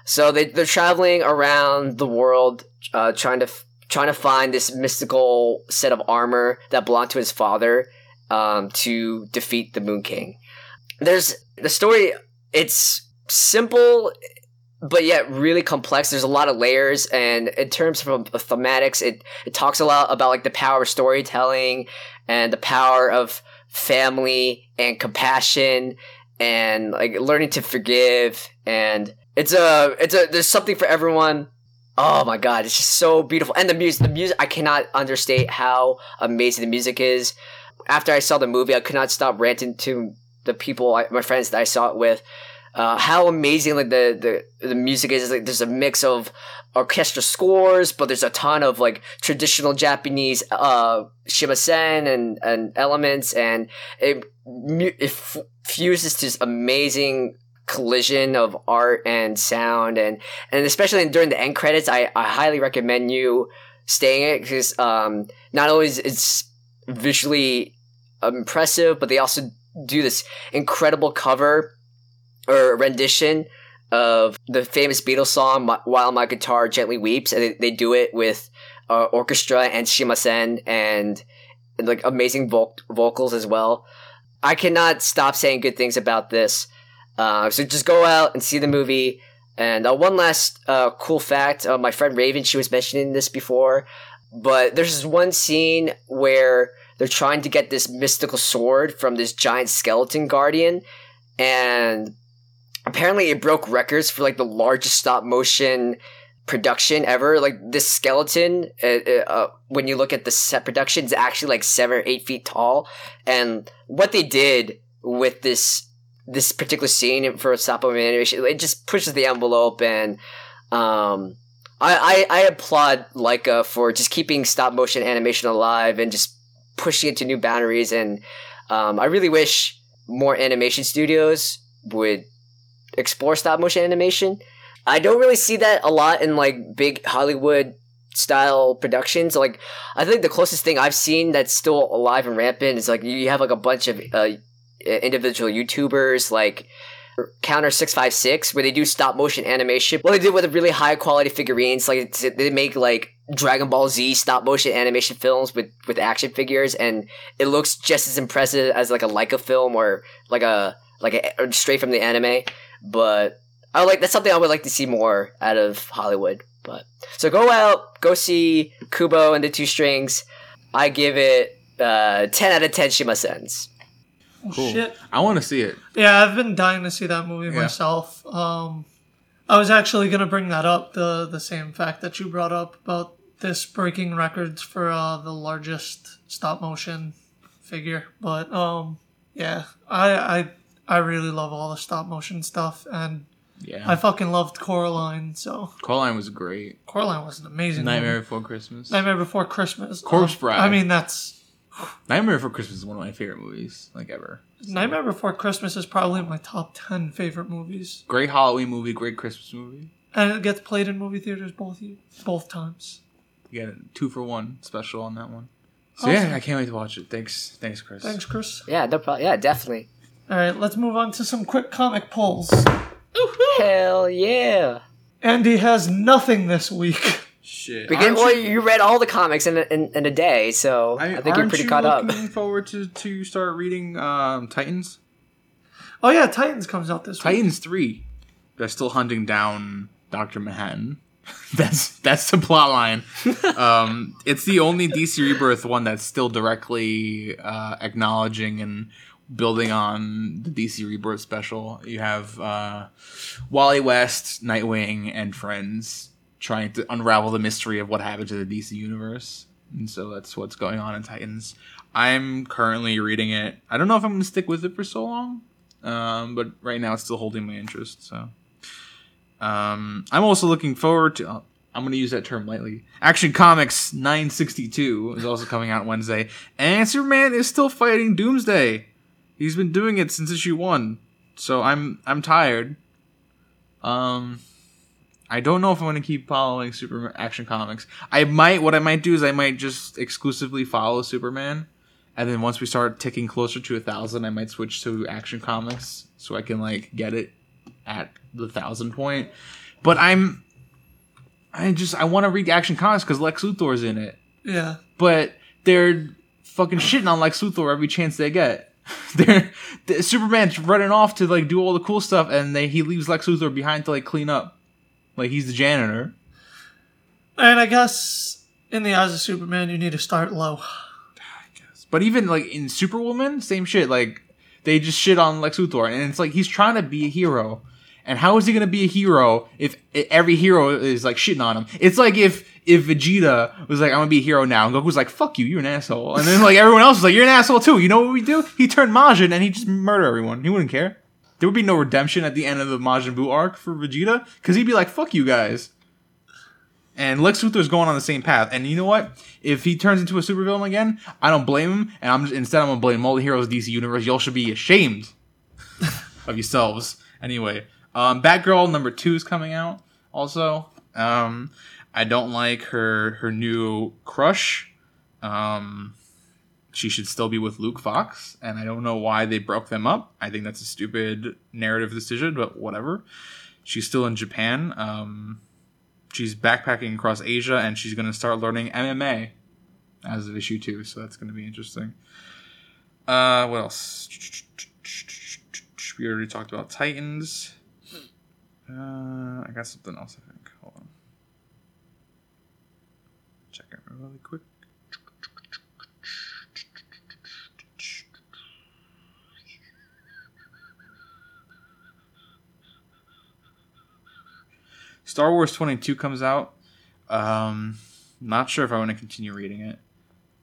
So they they're traveling around the world, uh, trying to trying to find this mystical set of armor that belonged to his father um, to defeat the Moon King. There's the story. It's simple but yet really complex. There's a lot of layers, and in terms of thematics, it it talks a lot about like the power of storytelling and the power of family and compassion and like learning to forgive. And it's a it's a there's something for everyone. Oh my god, it's just so beautiful, and the music, the music, I cannot understate how amazing the music is. After I saw the movie, I could not stop ranting to the people, my friends that I saw it with uh, how amazing like the, the the music is. Like there's a mix of orchestra scores, but there's a ton of like traditional Japanese uh, shamisen and and elements, and it it f- fuses this amazing collision of art and sound, and and especially during the end credits, I I highly recommend you staying it because um, not is it's visually impressive, but they also do this incredible cover or rendition of the famous Beatles song "While My Guitar Gently Weeps," and they, they do it with uh, orchestra and shamisen and, and like amazing vo- vocals as well. I cannot stop saying good things about this. Uh, so just go out and see the movie. And uh, one last uh, cool fact: uh, my friend Raven, she was mentioning this before, but there's this one scene where they're trying to get this mystical sword from this giant skeleton guardian, and apparently it broke records for like the largest stop motion production ever. Like this skeleton, uh, uh, uh, when you look at the set production, is actually like seven or eight feet tall. And what they did with this this particular scene for a stop motion animation, it just pushes the envelope. And um, I, I I applaud Laika for just keeping stop motion animation alive and just pushing it to new boundaries. And um, I really wish more animation studios would explore stop motion animation. I don't really see that a lot in like big Hollywood style productions. Like, I think the closest thing I've seen that's still alive and rampant is like you have like a bunch of uh, individual YouTubers like Counter Six Five Six, where they do stop motion animation. Well, they do with really high quality figurines. Like they make like Dragon Ball Z stop motion animation films with with action figures, and it looks just as impressive as like a Laika film or like a like a, straight from the anime. But I like that's something I would like to see more out of Hollywood. But so go out, go see Kubo and the Two Strings. I give it uh, ten out of ten Cool. Shit. I want to see it. Yeah, I've been dying to see that movie Yeah. myself. Um, I was actually gonna bring that up the the same fact that you brought up about this breaking records for uh, the largest stop motion figure. But um, yeah, I I I really love all the stop motion stuff, and Yeah. I fucking loved Coraline. So Coraline was great. Coraline was an amazing Nightmare movie. Before Christmas. Nightmare Before Christmas. Corpse Bride. I mean, that's Nightmare Before Christmas is one of my favorite movies, like ever. Nightmare Before Christmas is probably my top ten favorite movies, Great Halloween movie, great Christmas movie. and it gets played in movie theaters both both times. You got a two for one special on that one. So Awesome. yeah, I can't wait to watch it. Thanks, thanks, Chris. Thanks, Chris. Yeah, no problem. Yeah, definitely. All right, let's move on to some quick comic polls. Hell yeah. Andy has nothing this week. Shit. Because, Aren't well, you- you read all the comics in a, in, in a day, so I, I, think you're pretty you caught up. looking forward to to start reading um, Titans. Oh yeah, Titans comes out this week. Titans three. They're still hunting down Doctor Manhattan. [laughs] that's that's the plot line. [laughs] um, it's the only DC Rebirth one that's still directly uh, acknowledging and building on the DC Rebirth special. You have uh, Wally West, Nightwing, and friends trying to unravel the mystery of what happened to the DC universe. And so that's what's going on in Titans. I'm currently reading it. I don't know if I'm going to stick with it for so long, um, but right now it's still holding my interest. So um, I'm also looking forward to. uh, I'm going to use that term lightly. Action Comics 962 is also coming out Wednesday, and Superman is still fighting Doomsday. He's been doing it since issue one, so I'm I'm tired. Um, I don't know if I'm going to keep following Super Action Comics. I might. What I might do is I might just exclusively follow Superman, and then once we start ticking closer to a thousand, I might switch to Action Comics so I can like get it at the thousand point. But I'm, I just I want to read Action Comics because Lex Luthor's in it. Yeah. But they're fucking shitting on Lex Luthor every chance they get. [laughs] They're the, Superman's running off to like do all the cool stuff, and they he leaves Lex Luthor behind to like clean up, like he's the janitor. And I guess in the eyes of Superman, you need to start low. I guess. But even like in Superwoman, same shit. Like they just shit on Lex Luthor, and it's like he's trying to be a hero. And how is he gonna be a hero if every hero is like shitting on him? It's like if if Vegeta was like, "I'm gonna be a hero now," and Goku's like, "Fuck you, you're an asshole," and then like everyone else is like, "You're an asshole too." You know what we do? He turned Majin and he just murder everyone. He wouldn't care. There would be no redemption at the end of the Majin Buu arc for Vegeta because he'd be like, "Fuck you guys." And Lex Luthor's going on the same path. And you know what? If he turns into a supervillain again, I don't blame him. And I'm just, instead I'm gonna blame all the heroes of DC Universe. Y'all should be ashamed [laughs] of yourselves. Anyway, um, Batgirl number two is coming out. Also, um, I don't like her her new crush. Um, she should still be with Luke Fox, and I don't know why they broke them up. I think that's a stupid narrative decision, but whatever. She's still in Japan. Um, she's backpacking across Asia and she's going to start learning MMA as of issue two. So that's going to be interesting. Uh, what else? We already talked about Titans. Uh, I got something else. I think. Hold on. Check it really quick. Star Wars 22 comes out. Um, not sure if I want to continue reading it.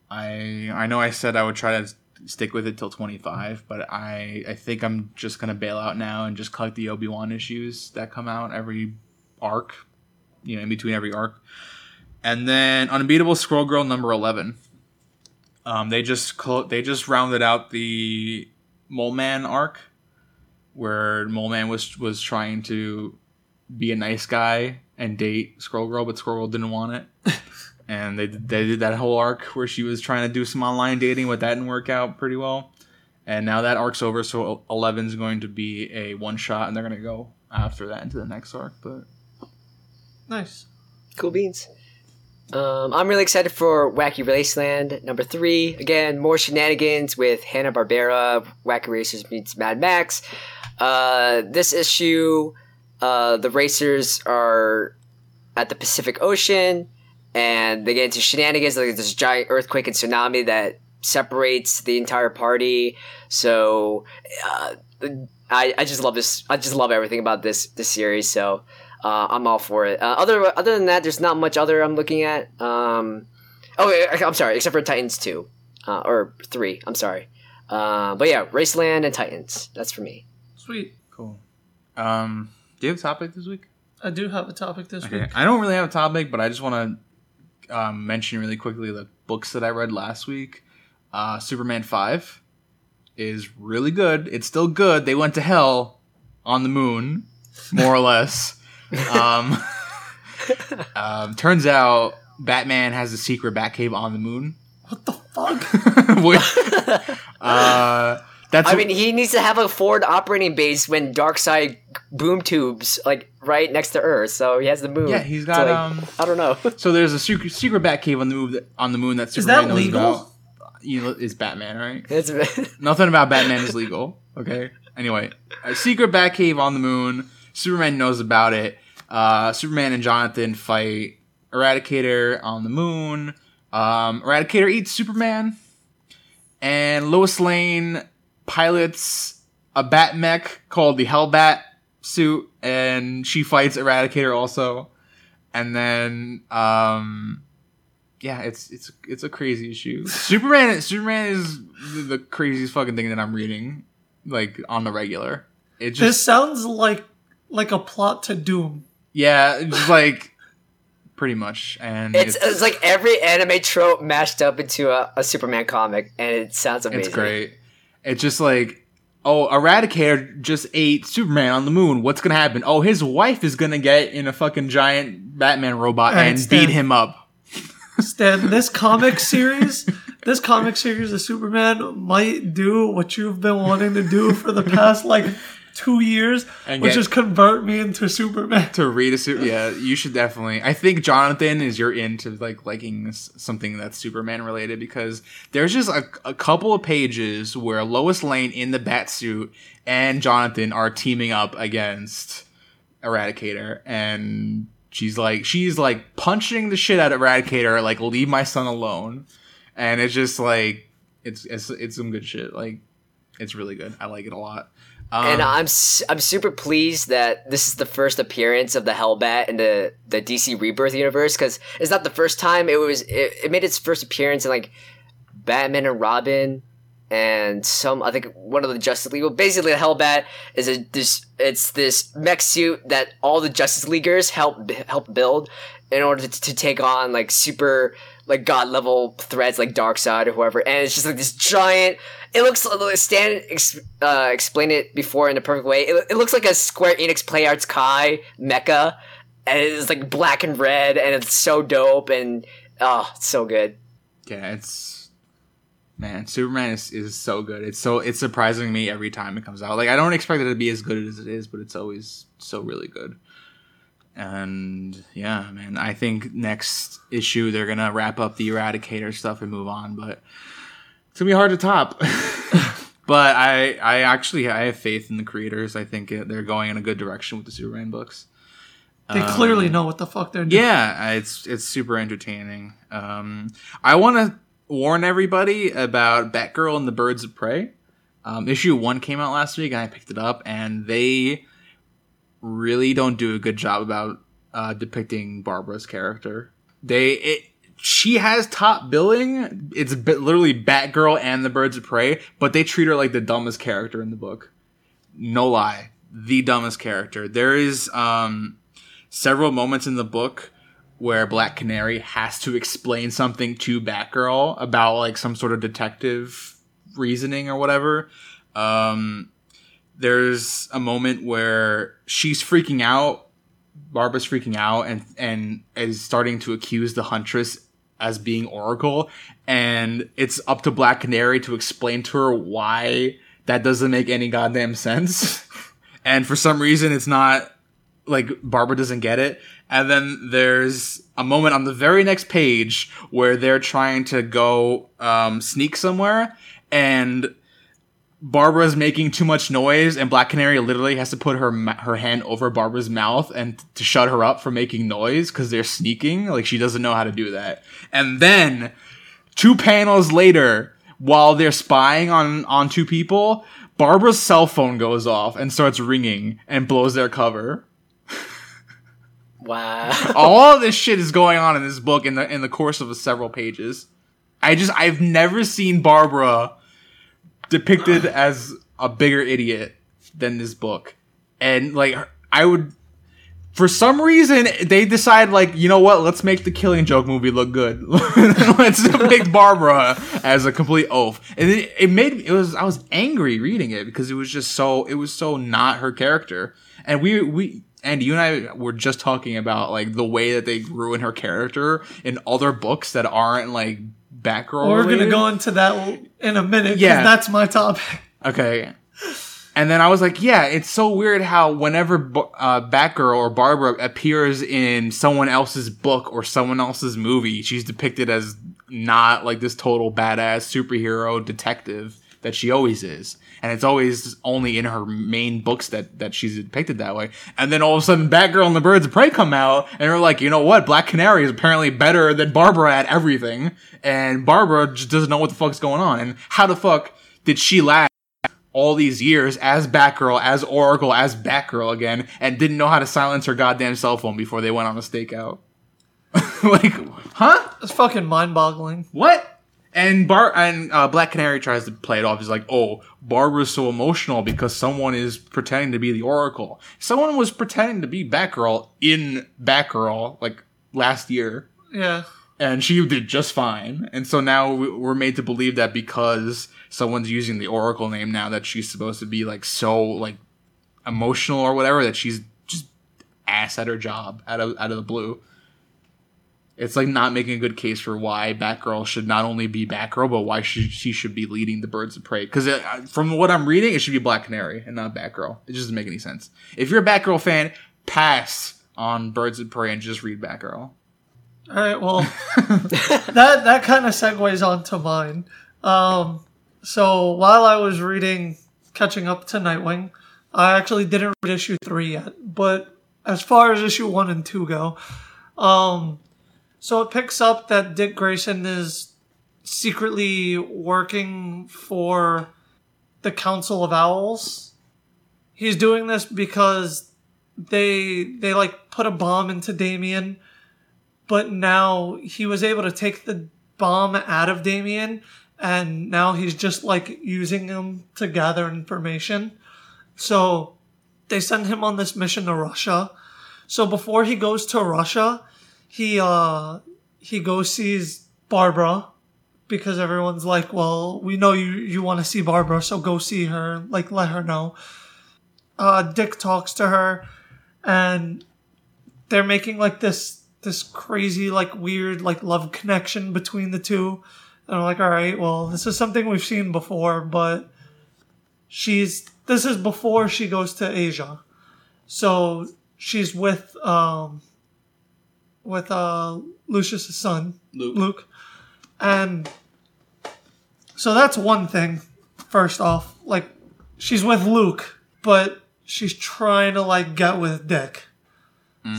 I I know I said I would try to stick with it till 25, but I I think I'm just gonna bail out now and just collect the Obi Wan issues that come out every arc, you know, in between every arc. And then Unbeatable Squirrel Girl number 11. Um, they just they just rounded out the Mole Man arc, where Mole Man was was trying to be a nice guy and date Squirrel Girl, but Squirrel Girl didn't want it. [laughs] and they they did that whole arc where she was trying to do some online dating, but that didn't work out pretty well. And now that arc's over, so Eleven's going to be a one shot, and they're going to go after that into the next arc. But Nice. Cool beans. Um, I'm really excited for Wacky Raceland number three. Again, more shenanigans with Hanna Barbera. Wacky Racers meets Mad Max. Uh, this issue, uh, the racers are at the Pacific Ocean, and they get into shenanigans like this giant earthquake and tsunami that separates the entire party. So, uh, I, I just love this. I just love everything about this this series. So uh, I'm all for it. Uh, other other than that, there's not much other I'm looking at. Um, oh, I- I'm sorry, except for Titans two uh, or three. I'm sorry. Uh, but yeah, Raceland and Titans. That's for me. Sweet. cool. Um, do you have a topic this week? I do have a topic this Okay, week. I don't really have a topic, but I just want to um, mention really quickly the books that I read last week. Uh, Superman five is really good. It's still good. They went to hell on the moon, more or less. [laughs] Um, [laughs] um, turns out Batman has a secret Batcave on the moon. What the fuck? [laughs] Which- uh, that's I mean, he needs to have a forward operating base when Darkseid boom tubes like right next to Earth, so he has the moon. Yeah, he's to, got, like- um, I don't know. [laughs] So there's a secret, secret Batcave on the moon that, on the moon that Is Superman that knows legal? about. You is Batman right? It's [laughs] Nothing about Batman is legal. Okay. Anyway, a secret Batcave on the moon. Superman knows about it. Uh, Superman and Jonathan fight Eradicator on the moon. Um, Eradicator eats Superman, and Lois Lane pilots a bat mech called the Hellbat suit, and she fights Eradicator also. And then, um, yeah, it's it's it's a crazy issue. Superman Superman is the, the craziest fucking thing that I'm reading, like on the regular. It This just sounds like like a plot to Doom. yeah, it's just like pretty much, and it's, it's it's like every anime trope mashed up into a, a Superman comic, and it sounds amazing. it's great. It's just like oh, Eradicator just ate Superman on the moon. What's gonna happen? Oh, his wife is gonna get in a fucking giant Batman robot and Stan. beat him up. Stan, [laughs] this comic series, this comic series of Superman might do what you've been wanting to do for the past like two years, And which get- is convert me into Superman. to read a super yeah you should definitely i think jonathan is you're into like liking something that's superman related because there's just a, a couple of pages where lois lane in the bat suit and jonathan are teaming up against eradicator and she's like she's like punching the shit out of eradicator like leave my son alone. And it's just like it's it's, it's some good shit. Like it's really good. I like it a lot um, And I'm I'm super pleased that this is the first appearance of the Hellbat in the the DC Rebirth universe because it's not the first time it was it, it made its first appearance in like Batman and Robin and some I think one of the Justice League. Well, basically, the Hellbat is a this it's this mech suit that all the Justice Leaguers help help build in order to, to take on like super like god level threats like Darkseid or whoever. And it's just like this giant. It looks Stan uh, explained it before in a perfect way. It, it looks like a Square Enix Play Arts Kai mecha, and it's like black and red, and it's so dope and oh, it's so good. Yeah, it's man, Superman is, is so good. It's so it's surprising me every time it comes out. Like I don't expect it to be as good as it is, but it's always so really good. And yeah, man, I think next issue they're gonna wrap up the Eradicator stuff and move on, but it's gonna be hard to top. [laughs] but I I actually I have faith in the creators. I think it, they're going in a good direction with the Superman books. They clearly know what the fuck they're doing. Yeah, it's it's super entertaining. Um, I want to warn everybody about Batgirl and the Birds of Prey. Um, issue one came out last week, and I picked it up, and they really don't do a good job about uh, depicting Barbara's character. They it she has top billing. It's literally Batgirl and the Birds of Prey, but they treat her like the dumbest character in the book. No lie, the dumbest character. There is um several moments in the book where Black Canary has to explain something to Batgirl about like some sort of detective reasoning or whatever. Um, there's a moment where she's freaking out Barbara's freaking out and and is starting to accuse the Huntress as being Oracle, and it's up to Black Canary to explain to her why that doesn't make any goddamn sense. [laughs] and for some reason, it's not like Barbara doesn't get it. And then there's a moment on the very next page where they're trying to go um, sneak somewhere, and Barbara's making too much noise, and Black Canary literally has to put her her hand over Barbara's mouth and to shut her up from making noise because they're sneaking. Like she doesn't know how to do that. And then two panels later, while they're spying on on two people, Barbara's cell phone goes off and starts ringing and blows their cover. Wow. [laughs] All this shit is going on in this book in the in the course of several pages. I just I've never seen Barbara depicted as a bigger idiot than this book. And like I would for some reason they decide like, you know what, let's make the killing joke movie look good. [laughs] let's make Barbara as a complete oaf. And it, it made it was I was angry reading it because it was just so it was so not her character. And we we and you and I were just talking about like the way that they ruin her character in other books that aren't like Batgirl. We're gonna go into that in a minute. Yeah. Yeah, that's my topic. Okay. And then I was like, yeah, it's so weird how whenever uh, Batgirl or Barbara appears in someone else's book or someone else's movie, she's depicted as not like this total badass superhero detective that she always is. And it's always only in her main books that, that she's depicted that way. And then all of a sudden, Batgirl and the Birds of Prey come out, and they're like, you know what? Black Canary is apparently better than Barbara at everything. And Barbara just doesn't know what the fuck's going on. And how the fuck did she last? all these years as Batgirl, as Oracle, as Batgirl again, and didn't know how to silence her goddamn cell phone before they went on a stakeout. [laughs] like, huh? It's fucking mind-boggling. What? And Bar and uh, Black Canary tries to play it off. He's like, "Oh, Barbara's so emotional because someone is pretending to be the Oracle. Someone was pretending to be Batgirl in Batgirl like last year." Yeah. and she did just fine. And so now we- we're made to believe that because someone's using the Oracle name now, that she's supposed to be like so like emotional or whatever that she's just ass at her job out of out of the blue. It's like not making a good case for why Batgirl should not only be Batgirl, but why she, she should be leading the Birds of Prey. Because from what I'm reading, it should be Black Canary and not Batgirl. It just doesn't make any sense. If you're a Batgirl fan, pass on Birds of Prey and just read Batgirl. All right. Well, [laughs] [laughs] that that kind of segues on to mine. Um, so while I was reading, catching up to Nightwing, I actually didn't read issue three yet. But as far as issue one and two go, um, so it picks up that Dick Grayson is secretly working for the Council of Owls. He's doing this because they they like put a bomb into Damian but now he was able to take the bomb out of Damian and now he's just like using him to gather information. So they send him on this mission to Russia. So before he goes to Russia, he uh he goes sees Barbara because everyone's like, "Well, we know you you want to see Barbara, so go see her, like let her know." Uh Dick talks to her and they're making like this this crazy like weird like love connection between the two and i'm like all right well this is something we've seen before but she's this is before she goes to asia so she's with um with uh lucius's son Luke. luke. And so that's one thing first off. Like she's with luke but she's trying to like get with dick.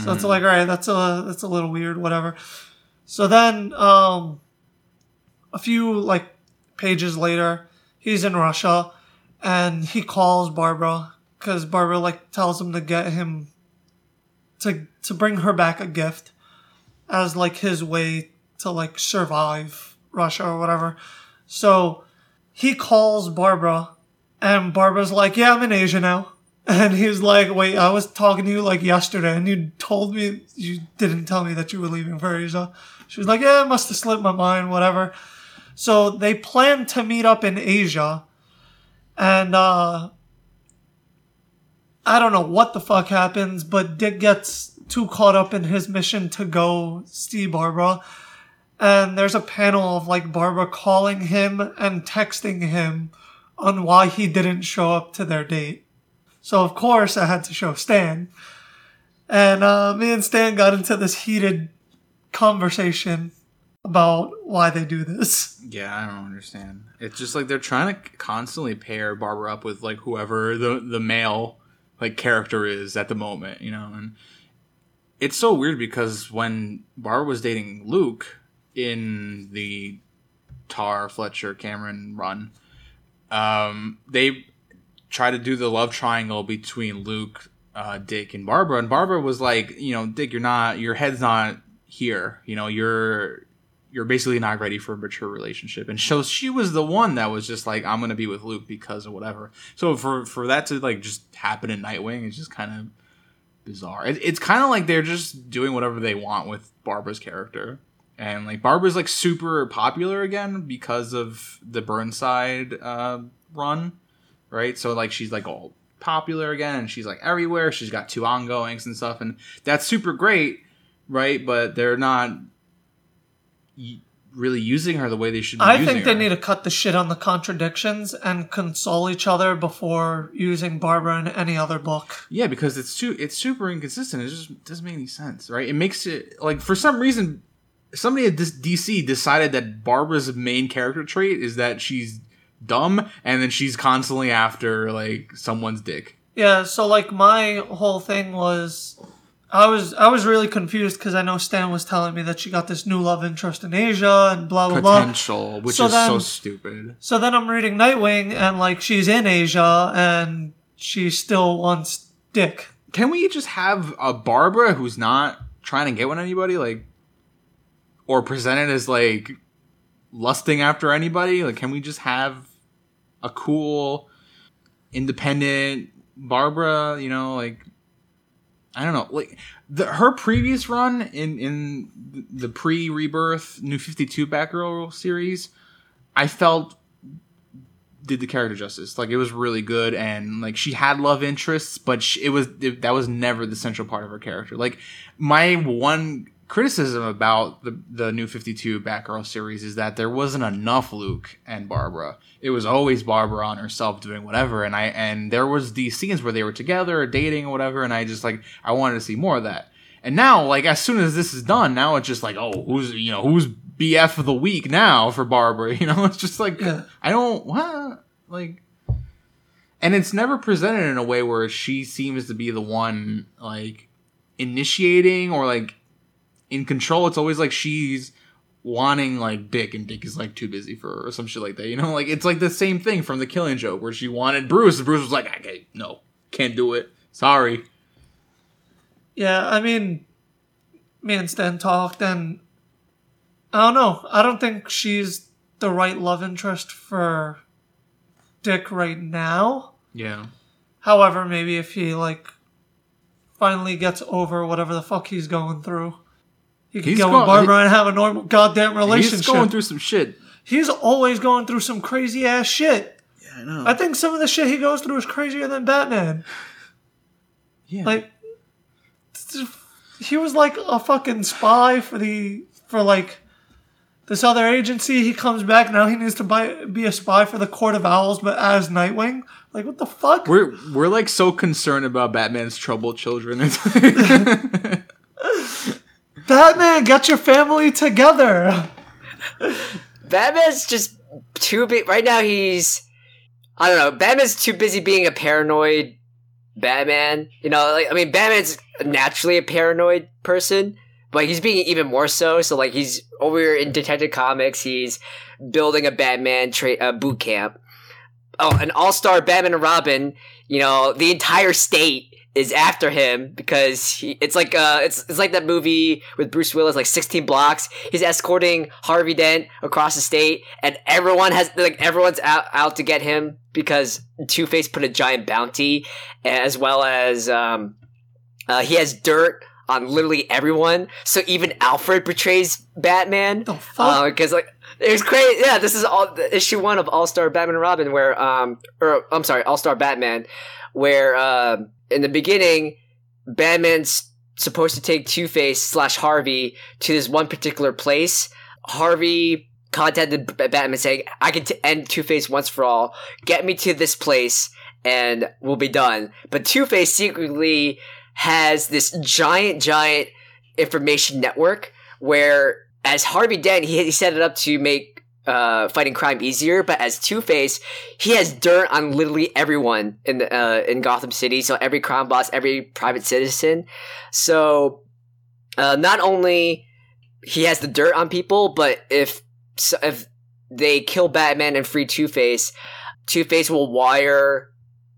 So it's like, all right, that's a that's a little weird, whatever. So then, um, a few like pages later, he's in Russia, and he calls Barbara because Barbara like tells him to get him to to bring her back a gift as like his way to like survive Russia or whatever. So he calls Barbara, and Barbara's like, "Yeah, I'm in Asia now." [laughs] And he's like, wait, I was talking to you like yesterday and you told me, you didn't tell me that you were leaving for Asia. She was like, yeah, it must have slipped my mind, whatever. So they plan to meet up in Asia and, uh, I don't know what the fuck happens, but Dick gets too caught up in his mission to go see Barbara. And there's a panel of like Barbara calling him and texting him on why he didn't show up to their date. So of course I had to show Stan. And uh, me and Stan got into this heated conversation about why they do this. Yeah, I don't understand. It's just like they're trying to constantly pair Barbara up with like whoever the the male like character is at the moment, you know. And it's so weird because when Barbara was dating Luke in the Tarr Fletcher Cameron run, um, they try to do the love triangle between Luke, uh, Dick, and Barbara. And Barbara was like, you know, Dick, you're not, your head's not here. You know, you're you're basically not ready for a mature relationship. And so she was the one that was just like, I'm gonna be with Luke because of whatever. So for for that to like just happen in Nightwing is just kind of bizarre. It, it's kind of like they're just doing whatever they want with Barbara's character. And like Barbara's like super popular again because of the Burnside uh, run, right? So like she's like all popular again, and she's like everywhere. She's got two ongoings and stuff, and that's super great, right? But they're not really using her the way they should. be I think they her. need to cut the shit on the contradictions and console each other before using Barbara in any other book. Yeah, because it's too it's super inconsistent. It just doesn't make any sense, right? It makes it like for some reason somebody at DC decided that Barbara's main character trait is that she's dumb and then she's constantly after like someone's dick. Yeah, so like my whole thing was I was I was really confused because I know Stan was telling me that she got this new love interest in Asia and blah blah blah. Potential, which So is so stupid. So then I'm reading Nightwing and like she's in Asia and she still wants Dick. Can we just have a Barbara who's not trying to get with anybody, like, or presented as like lusting after anybody? Like, can we just have a cool, independent Barbara? You know, like, I don't know, like the her previous run in in the pre Rebirth New Fifty Two Batgirl series, I felt did the character justice. Like it was really good, and like she had love interests, but she, it was it, that was never the central part of her character. Like my one criticism about the the new Fifty Two Batgirl series is that there wasn't enough Luke and Barbara. It was always Barbara on herself doing whatever, and I and there was these scenes where they were together or dating or whatever, and I just like I wanted to see more of that. And now, like as soon as this is done, now it's just like, oh, who's you know who's BF of the week now for Barbara? [laughs] You know, it's just like Yeah. I don't what like, and it's never presented in a way where she seems to be the one like initiating or like in control. It's always like she's wanting like Dick, and Dick is like too busy for her or some shit like that. You know, [laughs] like it's like the same thing from the Killing Joke where she wanted Bruce, and Bruce was like, okay, no, can't do it. Sorry. Yeah, I mean, me and Stan talked, and I don't know. I don't think she's the right love interest for Dick right now. Yeah. However, maybe if he like finally gets over whatever the fuck he's going through, he can He's go- with Barbara and have a normal goddamn relationship. He's going through some shit. He's always going through some crazy ass shit. Yeah, I know. I think some of the shit he goes through is crazier than Batman. yeah. Like, he was like a fucking spy for the for like this other agency. He comes back now. He needs to buy, be a spy for the Court of Owls, but as Nightwing. Like, what the fuck? we're we're like so concerned about Batman's troubled children. [laughs] [laughs] Batman, get your family together. Batman's just too big. Right now, he's. I don't know. Batman's too busy being a paranoid Batman. You know, like, I mean, Batman's naturally a paranoid person, but he's being even more so. So, like, he's over in Detective Comics, he's building a Batman tra- uh, boot camp. Oh, an all star Batman and Robin, you know, the entire state is after him because he, it's like uh it's it's like that movie with Bruce Willis like 16 blocks he's escorting Harvey Dent across the state and everyone has like everyone's out out to get him because Two-Face put a giant bounty as well as um uh, he has dirt on literally everyone. So even Alfred betrays Batman. oh fuck? Because like it was crazy. Yeah, this is all issue one of All Star Batman and Robin, where um, or I'm sorry, All Star Batman, where uh, in the beginning, Batman's supposed to take Two Face slash Harvey to this one particular place. Harvey contacted Batman saying, "I can t- end Two Face once for all. Get me to this place, and we'll be done." But Two Face secretly has this giant, giant information network where, as Harvey Dent, he, he set it up to make uh, fighting crime easier. But as Two Face, he has dirt on literally everyone in the, uh, in Gotham City. So every crime boss, every private citizen. So uh, not only he has the dirt on people, but if if they kill Batman and free Two Face, Two Face will wire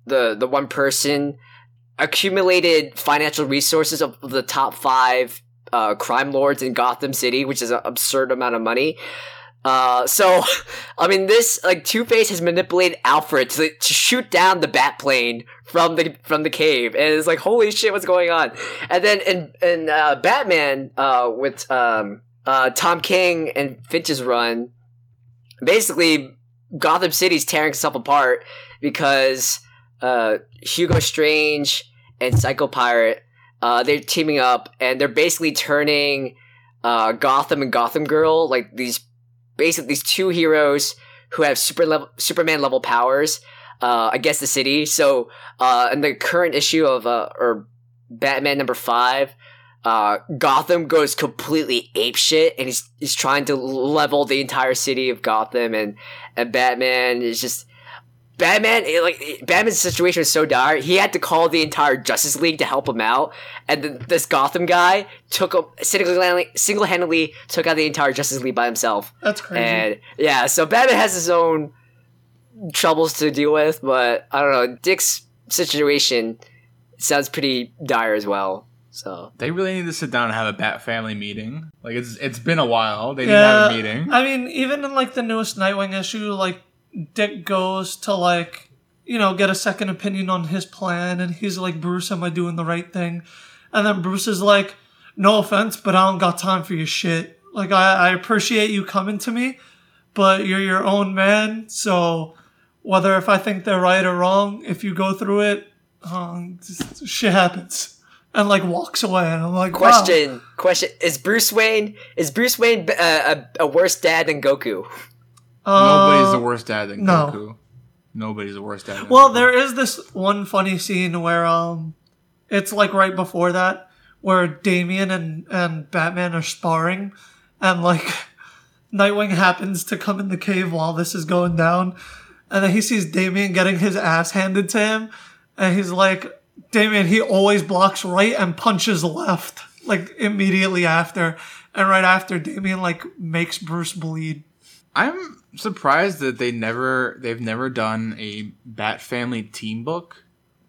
the the one person accumulated financial resources of the top five uh, crime lords in Gotham City, which is an absurd amount of money. Uh, so, [laughs] I mean, this like Two Face has manipulated Alfred to, to shoot down the Bat plane from the from the cave, and it's like, holy shit, what's going on? And then in in uh, Batman, uh, with um, uh, Tom King and Finch's run, basically Gotham City's tearing itself apart because uh, Hugo Strange and Psycho Pirate uh, they're teaming up and they're basically turning uh, Gotham and Gotham Girl like these basically these two heroes who have super level Superman level powers uh, against the city. So uh, in the current issue of uh, or Batman number five, uh, Gotham goes completely apeshit, and he's he's trying to level the entire city of Gotham, and and Batman is just Batman. Like Batman's situation was so dire, he had to call the entire Justice League to help him out, and then this Gotham guy took him single single handedly took out the entire Justice League by himself. That's crazy. And yeah, so Batman has his own troubles to deal with, but I don't know. Dick's situation sounds pretty dire as well. So They really need to sit down and have a Bat Family meeting. Like it's it's been a while. They need to have a meeting. I mean, even in like the newest Nightwing issue, like Dick goes to like you know get a second opinion on his plan, and he's like, "Bruce, am I doing the right thing?" And then Bruce is like, "No offense, but I don't got time for your shit. Like, I, I appreciate you coming to me, but you're your own man. So whether if I think they're right or wrong, if you go through it, um, shit happens." And like walks away, and I'm like, wow. question, question: Is Bruce Wayne is Bruce Wayne uh, a, a worse dad than Goku? Nobody's Uh, the worst dad than no. Goku. Nobody's the worst dad. Than Well, Goku. there is this one funny scene where um, it's like right before that, where Damian and and Batman are sparring, and like [laughs] Nightwing happens to come in the cave while this is going down, and then he sees Damian getting his ass handed to him, and he's like, Damian, he always blocks right and punches left, like immediately after, and right after Damian like makes Bruce bleed. I'm surprised that they never they've never done a Bat Family team book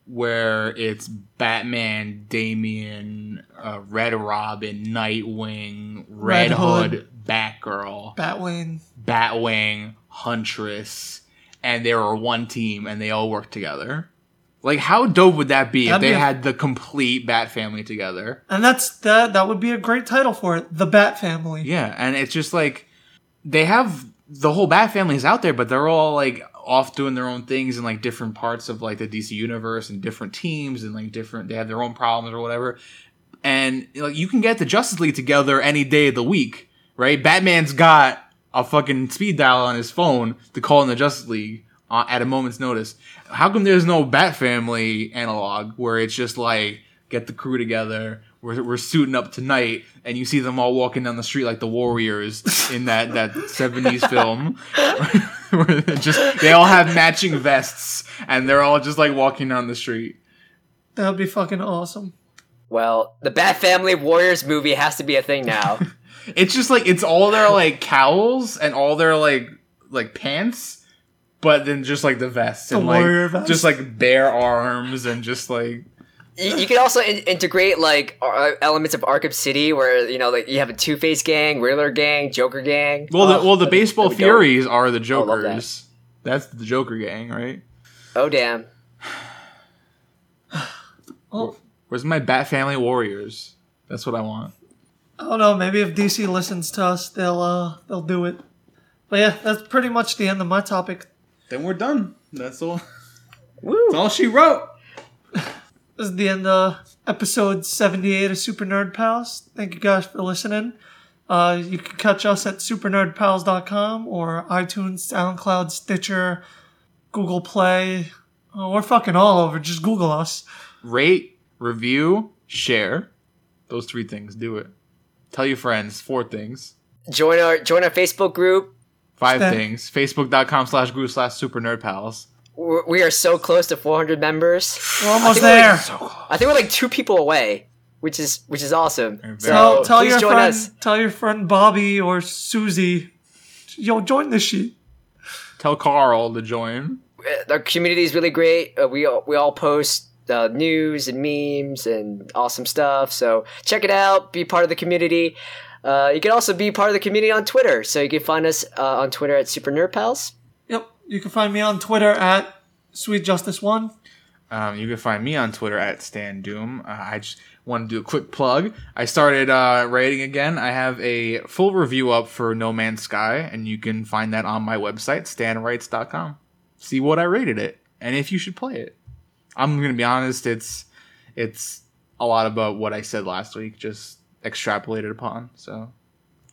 where it's Batman, Damian, uh, Red Robin, Nightwing, Red, Red Hood. Hood, Batgirl, Batwing. Batwing, Huntress, and they were one team and they all worked together. Like how dope would that be That'd if be they a- had the complete Bat Family together? And that's that. That would be a great title for it, the Bat Family. Yeah, and it's just like they have the whole Bat family is out there, but they're all like off doing their own things in like different parts of like the DC universe and different teams and like different. They have their own problems or whatever. And like you can get the Justice League together any day of the week, right? Batman's got a fucking speed dial on his phone to call in the Justice League uh, at a moment's notice. How come there's no Bat Family analog where it's just like get the crew together? We're, we're suiting up tonight, and you see them all walking down the street like the Warriors in that that [laughs] '70s film, [laughs] they just they all have matching vests, and they're all just like walking down the street. That would be fucking awesome. Well, the Bat Family Warriors movie has to be a thing now. [laughs] It's just like it's all their like cowls and all their like like pants, but then just like the vests The and like warrior vest. just like bare arms and just like you, you can also in- integrate like uh, elements of Arkham City, where you know like you have a Two Face gang, Riddler gang, Joker gang. well the Oh, well the that'd- baseball that'd be dope. furies are the love that. Jokers. That's the Joker gang, right? Oh damn! [sighs] Oh, Where's my Bat Family Warriors? That's what I want. I don't know. Maybe if DC listens to us, they'll uh they'll do it. But yeah, that's pretty much the end of my topic. Then we're done. That's all. Woo! That's all she wrote. This is the end of episode 78 of Super Nerd Pals. Thank you guys for listening. Uh, you can catch us at supernerdpals.com or iTunes, SoundCloud, Stitcher, Google Play. Oh, we're fucking all over. Just Google us. Rate, review, share. Those three things. Do it. Tell your friends. Four things. Join our join our Facebook group. Five Step. things. Facebook.com slash group slash super nerd pals. We're, we are so close to 400 members. We're almost think we're there. like- I think we're like two people away, which is which is awesome. So Tell, tell your join friend, us. tell your friend Bobby or Susie, yo, join the sheet. Tell Carl to join. Uh, Our community is really great. Uh, we all, we all post uh, news and memes and awesome stuff. So check it out. Be part of the community. Uh, you can also be part of the community on Twitter. So you can find us uh, on Twitter at Super Nerd Pals. Yep, you can find me on Twitter at Sweet Justice One. Um, you can find me on Twitter at Stan Doom. Uh, I just want to do a quick plug. I started uh, writing again. I have a full review up for No Man's Sky, and you can find that on my website, stanwrites.com. See what I rated it, and if you should play it. I'm gonna be honest. It's it's a lot about what I said last week, just extrapolated upon. So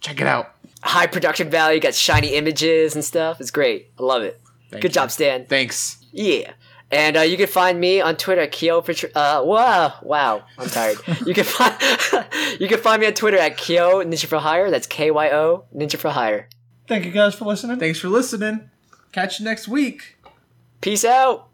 check it out. High production value. Got shiny images and stuff. It's great. I love it. Thank Good you. job, Stan. Thanks. Yeah. And uh, you can find me on Twitter at Kyo for uh wow wow I'm tired. [laughs] you can find [laughs] you can find me on Twitter at Kyo Ninja for Hire. That's K Y O Ninja for Hire. Thank you guys for listening. Thanks for listening. Catch you next week. Peace out.